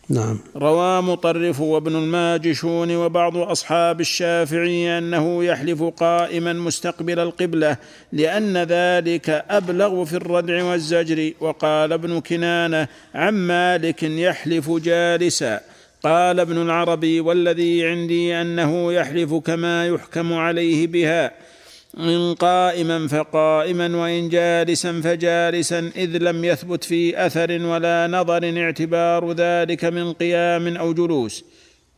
نعم. روى مطرف وابن الماجشون وبعض أصحاب الشافعي أنه يحلف قائما مستقبل القبلة لأن ذلك أبلغ في الردع والزجر. وقال ابن كنانة عن مالك يحلف جالسا. قال ابن العربي والذي عندي أنه يحلف كما يحكم عليه بها. إن قائما فقائما وإن جالسا فجالسا إذ لم يثبت في أثر ولا نظر اعتبار ذلك من قيام أو جلوس.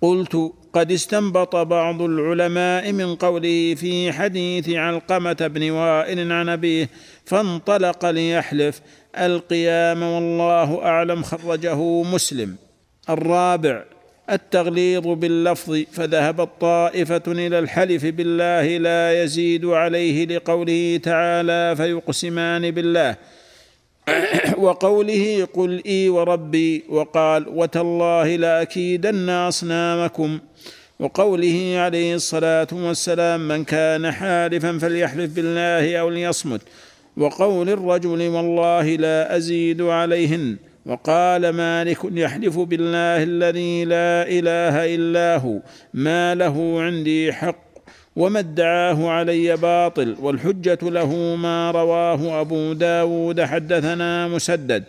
قلت قد استنبط بعض العلماء من قوله في حديث علقمة بن وائل عن أبيه فانطلق ليحلف القيام والله أعلم خرجه مسلم. الرابع التغليظ باللفظ فذهبت طائفة إلى الحلف بالله لا يزيد عليه لقوله تعالى فيقسمان بالله. وقوله قل إي وربي وقال وتالله لأكيدن أصنامكم. وقوله عليه الصلاة والسلام من كان حالفا فليحلف بالله أو ليصمت. وقول الرجل والله لا أزيد عليهن. وقال مالك يحلف بالله الذي لا إله إلا هو ما له عندي حق وما ادعاه علي باطل والحجة له ما رواه أبو داود حدثنا مسدد.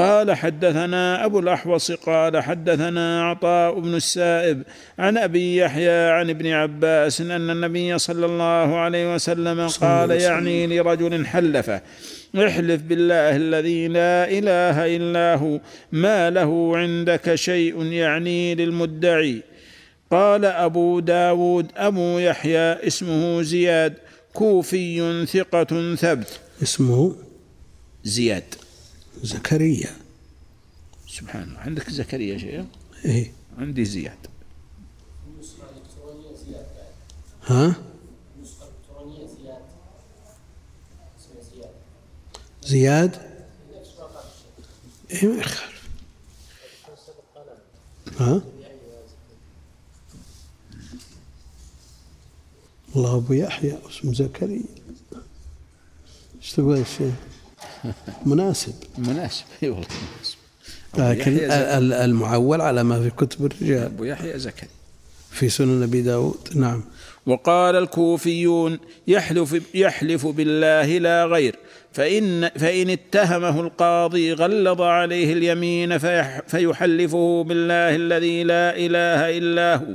قال حدثنا أبو الأحوص قال حدثنا عطاء بن السائب عن أبي يحيى عن ابن عباس أن النبي صلى الله عليه وسلم قال يعني لرجل حلفه احلف بالله الذي لا إله إلا هو. ما له عندك شيء يعني للمدعي؟ قال أبو داود أبو يحيى اسمه زياد. كوفي ثقة ثبت. اسمه زياد. زكريا. سبحان الله. عندك زكريا شيء؟ إيه. عندي زياد. ها؟ زياد؟ إيه ما يخالف ها؟ الله أبو يحيى اسمه زكريا. إيش تقول يا شيخ؟ مناسب. مناسب إي والله مناسب. لكن المعول على ما في كتب الرجال. أبو يحيى زكريا. في سنن أبي داود نعم. وقال الكوفيون يحلف يحلف بالله لا غير فإن فإن اتهمه القاضي غلظ عليه اليمين فيح فيحلفه بالله الذي لا إله إلا هو.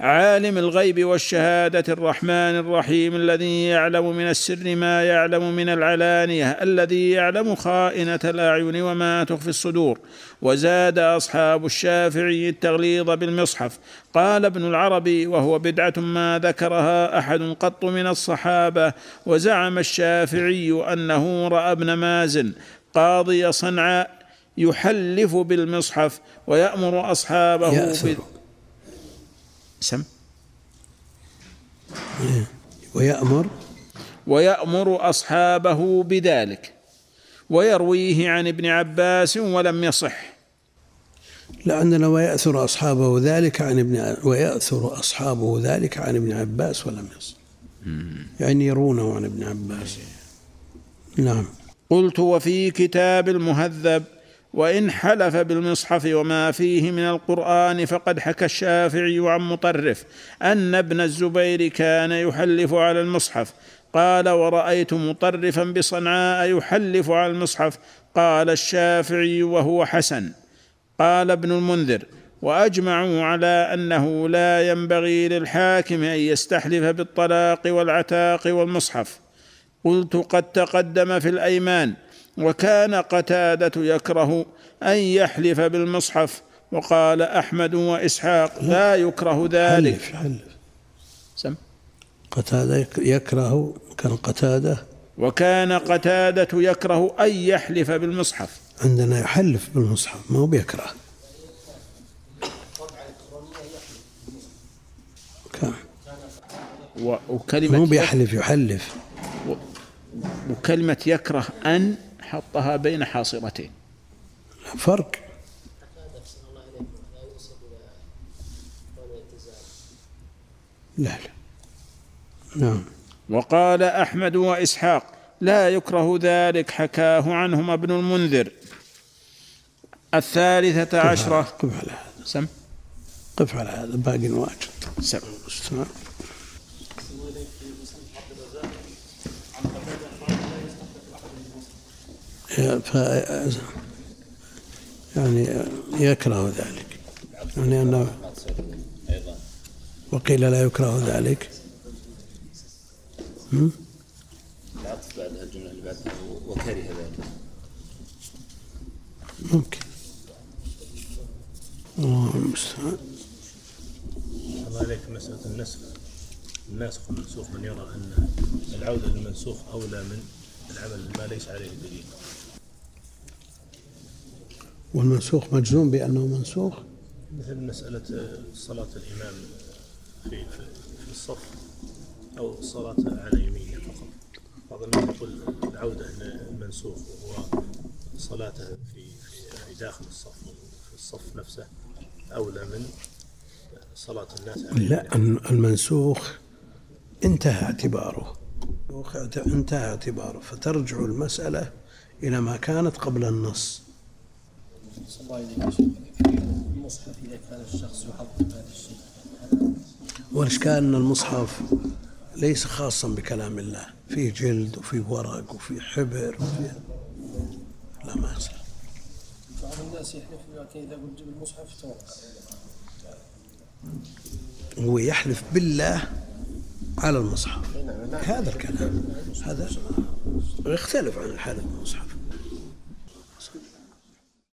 عالم الغيب والشهادة الرحمن الرحيم الذي يعلم من السر ما يعلم من العلانية الذي يعلم خائنة الأعين وما تخفي الصدور. وزاد أصحاب الشافعي التغليظ بالمصحف. قال ابن العربي وهو بدعة ما ذكرها أحد قط من الصحابة وزعم الشافعي أنه رأى ابن مازن قاضي صنعاء يحلف بالمصحف ويأمر أصحابه يأثر سم. ويأمر. ويأمر أصحابه بذلك. ويرويه عن ابن عباس ولم يصح. لأننا ويأثر أصحابه ذلك عن ابن ويأثر أصحابه ذلك عن ابن عباس ولم يصل يعني يرونه عن ابن عباس. نعم. قلت وفي كتاب المهذب وإن حلف بالمصحف وما فيه من القرآن فقد حكى الشافعي عن مطرف أن ابن الزبير كان يحلف على المصحف. قال ورأيت مطرفا بصنعاء يحلف على المصحف. قال الشافعي وهو حسن. قال ابن المنذر وأجمعوا على أنه لا ينبغي للحاكم أن يستحلف بالطلاق والعتاق والمصحف. قلت قد تقدم في الأيمان. وكان قتادة يكره أن يحلف بالمصحف. وقال أحمد وإسحاق لا يكره ذلك. حلف حلف. سم. قتادة يك- يكره كان قتادة. وكان قتادة يكره أن يحلف بالمصحف. عندنا يحلف بالمصحف ما هو بيكره. كان. و- مو بيحلف يحلف. وكلمة يكره أن حطها بين حاصرتين فرق. لا لا. نعم. وقال أحمد وإسحاق لا يكره ذلك حكاه عنهما ابن المنذر. الثالثة عشرة. قف على هذا. سم؟ قف على هذا باقي واجد سم استمع. يا- ف يعني يكره ذلك. يعني انه وقيل لا يكره ذلك. هم؟ بعدها الجملة اللي بعدها وكره ذلك. ممكن. الله المستعان. الله عليك مسألة النسخ. الناسخ والمنسوخ من يرى أن العودة للمنسوخ أولى من العمل ما ليس عليه دليل. والمنسوخ مجزوم بأنه منسوخ. مثل مسألة صلاة الإمام في في الصف أو الصلاة على يمينه فقط. بعض الناس يقول العودة للمنسوخ وهو صلاته في في داخل الصف في الصف نفسه أولى من صلاة الناس على لا المنسوخ انتهى اعتباره. انتهى اعتباره فترجع المسألة إلى ما كانت قبل النص. المصحف إذا كان الشخص يحضر هذا الشيء والإشكال أن المصحف ليس خاصا بكلام الله. فيه جلد وفيه ورق وفيه حبر وفيه لا ما يصير بعض الناس يحلف لكن إذا قلت المصحف توقع هو يحلف بالله على المصحف. هذا الكلام. هذا يختلف عن الحلف بالمصحف